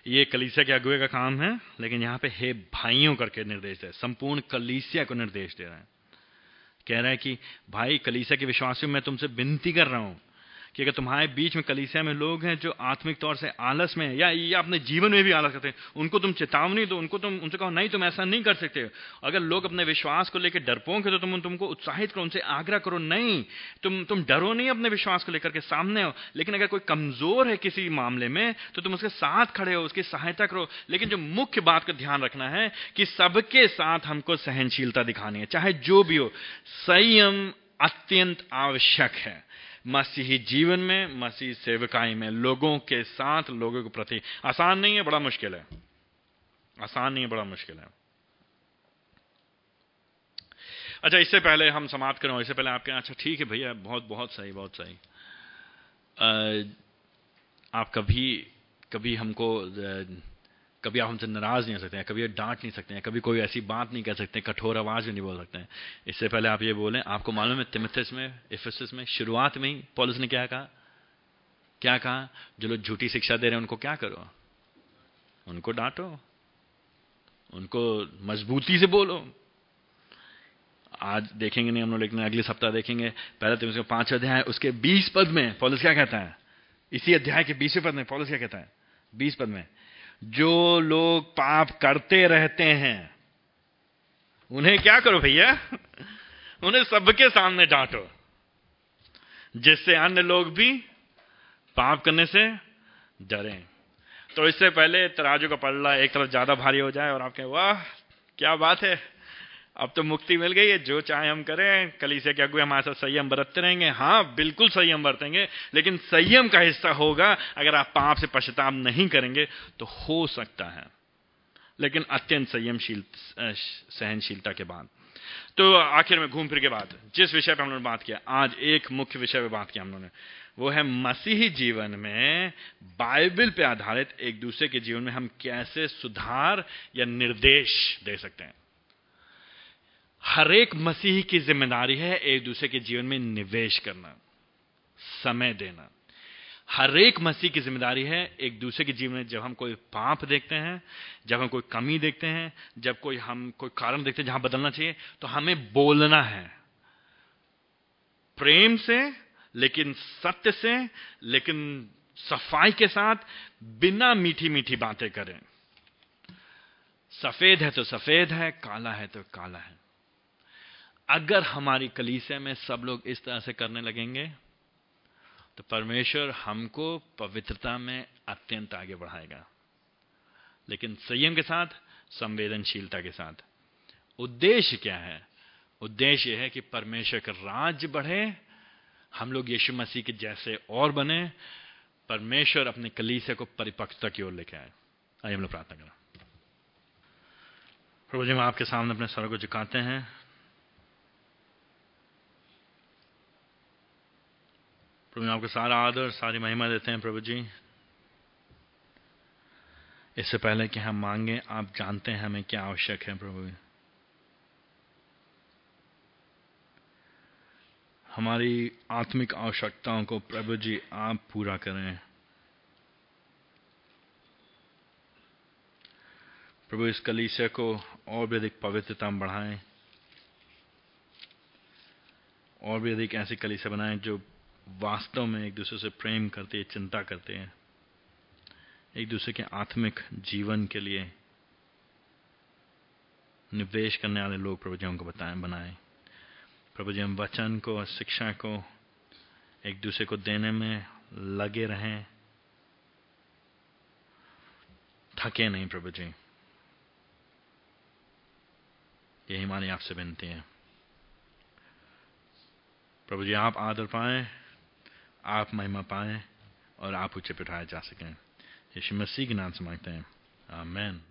S1: ये कलीसिया के अगुए का काम है, लेकिन यहाँ पे हे भाइयों करके निर्देश है। संपूर्ण कलीसिया को निर्देश दे रहे हैं। कह रहा है कि, भाई, कलीसिया के विश्वासियों, में तुमसे विनती कर रहा हूँ कि अगर तुम्हारे बीच में कलीसिया में लोग हैं जो आत्मिक तौर से आलस में है, या या अपने जीवन में भी आलस करते हैं, उनको तुम चेतावनी दो, उनको तुम, उनसे कहो, नहीं, तुम ऐसा नहीं कर सकते। अगर लोग अपने विश्वास को लेकर डरपोंगे तो तुम, तुमको उत्साहित करो, उनसे आग्रह करो, नहीं, तुम तुम डरो नहीं अपने विश्वास को लेकर के सामने हो लेकिन अगर कोई कमज़ोर है किसी मामले में तो तुम उसके साथ खड़े हो, उसकी सहायता करो। लेकिन जो मुख्य बात का ध्यान रखना है कि सबके साथ हमको सहनशीलता दिखानी है, चाहे जो भी हो, संयम अत्यंत आवश्यक है। मसीही जीवन में मसीह सेवकाई में लोगों के साथ लोगों के प्रति। आसान नहीं है बड़ा मुश्किल है। आसान नहीं है बड़ा मुश्किल है। अच्छा इससे पहले हम समाप्त करें इससे पहले आपके अच्छा ठीक है भैया बहुत बहुत सही बहुत सही। आ, आप कभी कभी हमको कभी आप हमसे नाराज़ नहीं हो सकते हैं, कभी डांट नहीं सकते हैं, कभी कोई ऐसी बात नहीं कह सकते, कठोर आवाज़ भी नहीं बोल सकते हैं। इससे पहले आप ये बोलें, आपको मालूम है तिमिथिस में इफिस में, शुरुआत में ही पॉलिस ने क्या कहा? क्या कहा? जो लोग झूठी शिक्षा दे रहे हैं, उनको क्या करो? उनको डांटो। उनको मजबूती से बोलो। आज देखेंगे नहीं हम लोग, लेकिन अगले सप्ताह देखेंगे। पहले तो उसके पाँच अध्याय उसके बीस पद में पॉलिस क्या कहता है? इसी अध्याय के बीसवें पद में पॉलिस क्या कहता है? बीस पद में। जो लोग पाप करते रहते हैं, उन्हें क्या करो भैया? उन्हें सबके सामने डांटो, जिससे अन्य लोग भी पाप करने से डरें। तो इससे पहले तराजू का पल्ला एक तरफ़ ज़्यादा भारी हो जाए और आप कहें वाह, क्या बात है। अब तो मुक्ति मिल गई है, जो चाहे हम करें कली से क्या कोई हमारे साथ संयम बरतते रहेंगे। हाँ बिल्कुल संयम बरतेंगे, लेकिन संयम का हिस्सा होगा, अगर आप पाप से पश्चाताप नहीं करेंगे तो हो सकता है। लेकिन अत्यंत संयमशील सहनशीलता के बाद। तो आखिर में घूम फिर के बाद, जिस विषय पर हम लोगों ने बात किया, आज एक मुख्य विषय पर बात किया हम लोगों ने, वो है मसीही जीवन में बाइबल पे आधारित एक दूसरे के जीवन में हम कैसे सुधार या निर्देश दे सकते हैं। हर एक मसीह की ज़िम्मेदारी है एक दूसरे के जीवन में निवेश करना, समय देना। हर एक मसीह की ज़िम्मेदारी है एक दूसरे के जीवन में जब हम कोई पाप देखते हैं, जब हम कोई कमी देखते हैं, जब कोई हम कोई कारण देखते हैं जहाँ बदलना चाहिए तो हमें बोलना है। प्रेम से, लेकिन सत्य से, लेकिन सफ़ाई के साथ बिना मीठी मीठी बातें करें। सफ़ेद है तो सफ़ेद है, काला है तो काला है। अगर हमारी कलीसिया में सब लोग इस तरह से करने लगेंगे तो परमेश्वर हमको पवित्रता में अत्यंत आगे बढ़ाएगा। लेकिन संयम के साथ, संवेदनशीलता के साथ। उद्देश्य क्या है? उद्देश्य यह है कि परमेश्वर का राज्य बढ़े, हम लोग यीशु मसीह के जैसे और बने, परमेश्वर अपने कलीसिया को परिपक्वता की ओर लेके आए। आइए हम लोग प्रार्थना करें। प्रभु जी, हम आपके सामने अपने सर को झुकाते हैं। प्रभु आपको सारा आदर, सारी महिमा देते हैं प्रभु जी। इससे पहले कि हम मांगे, आप जानते हैं हमें क्या आवश्यक है प्रभु हमारी आत्मिक आवश्यकताओं को प्रभु जी, आप पूरा करें। प्रभु, इस कलीसिया को और भी अधिक पवित्रता बढ़ाएँ। और भी अधिक ऐसी कलीसिया बनाएँ जो वास्तव में एक दूसरे से प्रेम करते हैं, चिंता करते हैं। एक दूसरे के आत्मिक जीवन के लिए निवेश करने वाले लोग प्रभु जी हमको बताएँ, बनाएँ। प्रभु जी हम वचन को, शिक्षा को, एक दूसरे को देने में लगे रहें। थके नहीं प्रभु जी। यही हमारी आपसे विनती है। प्रभु जी आप आदर पाएँ आप महिमा पाएँ और आप उच्च पिठाए जा सकें। यशु मसीह के नाम से मांगते हैं। आमेन।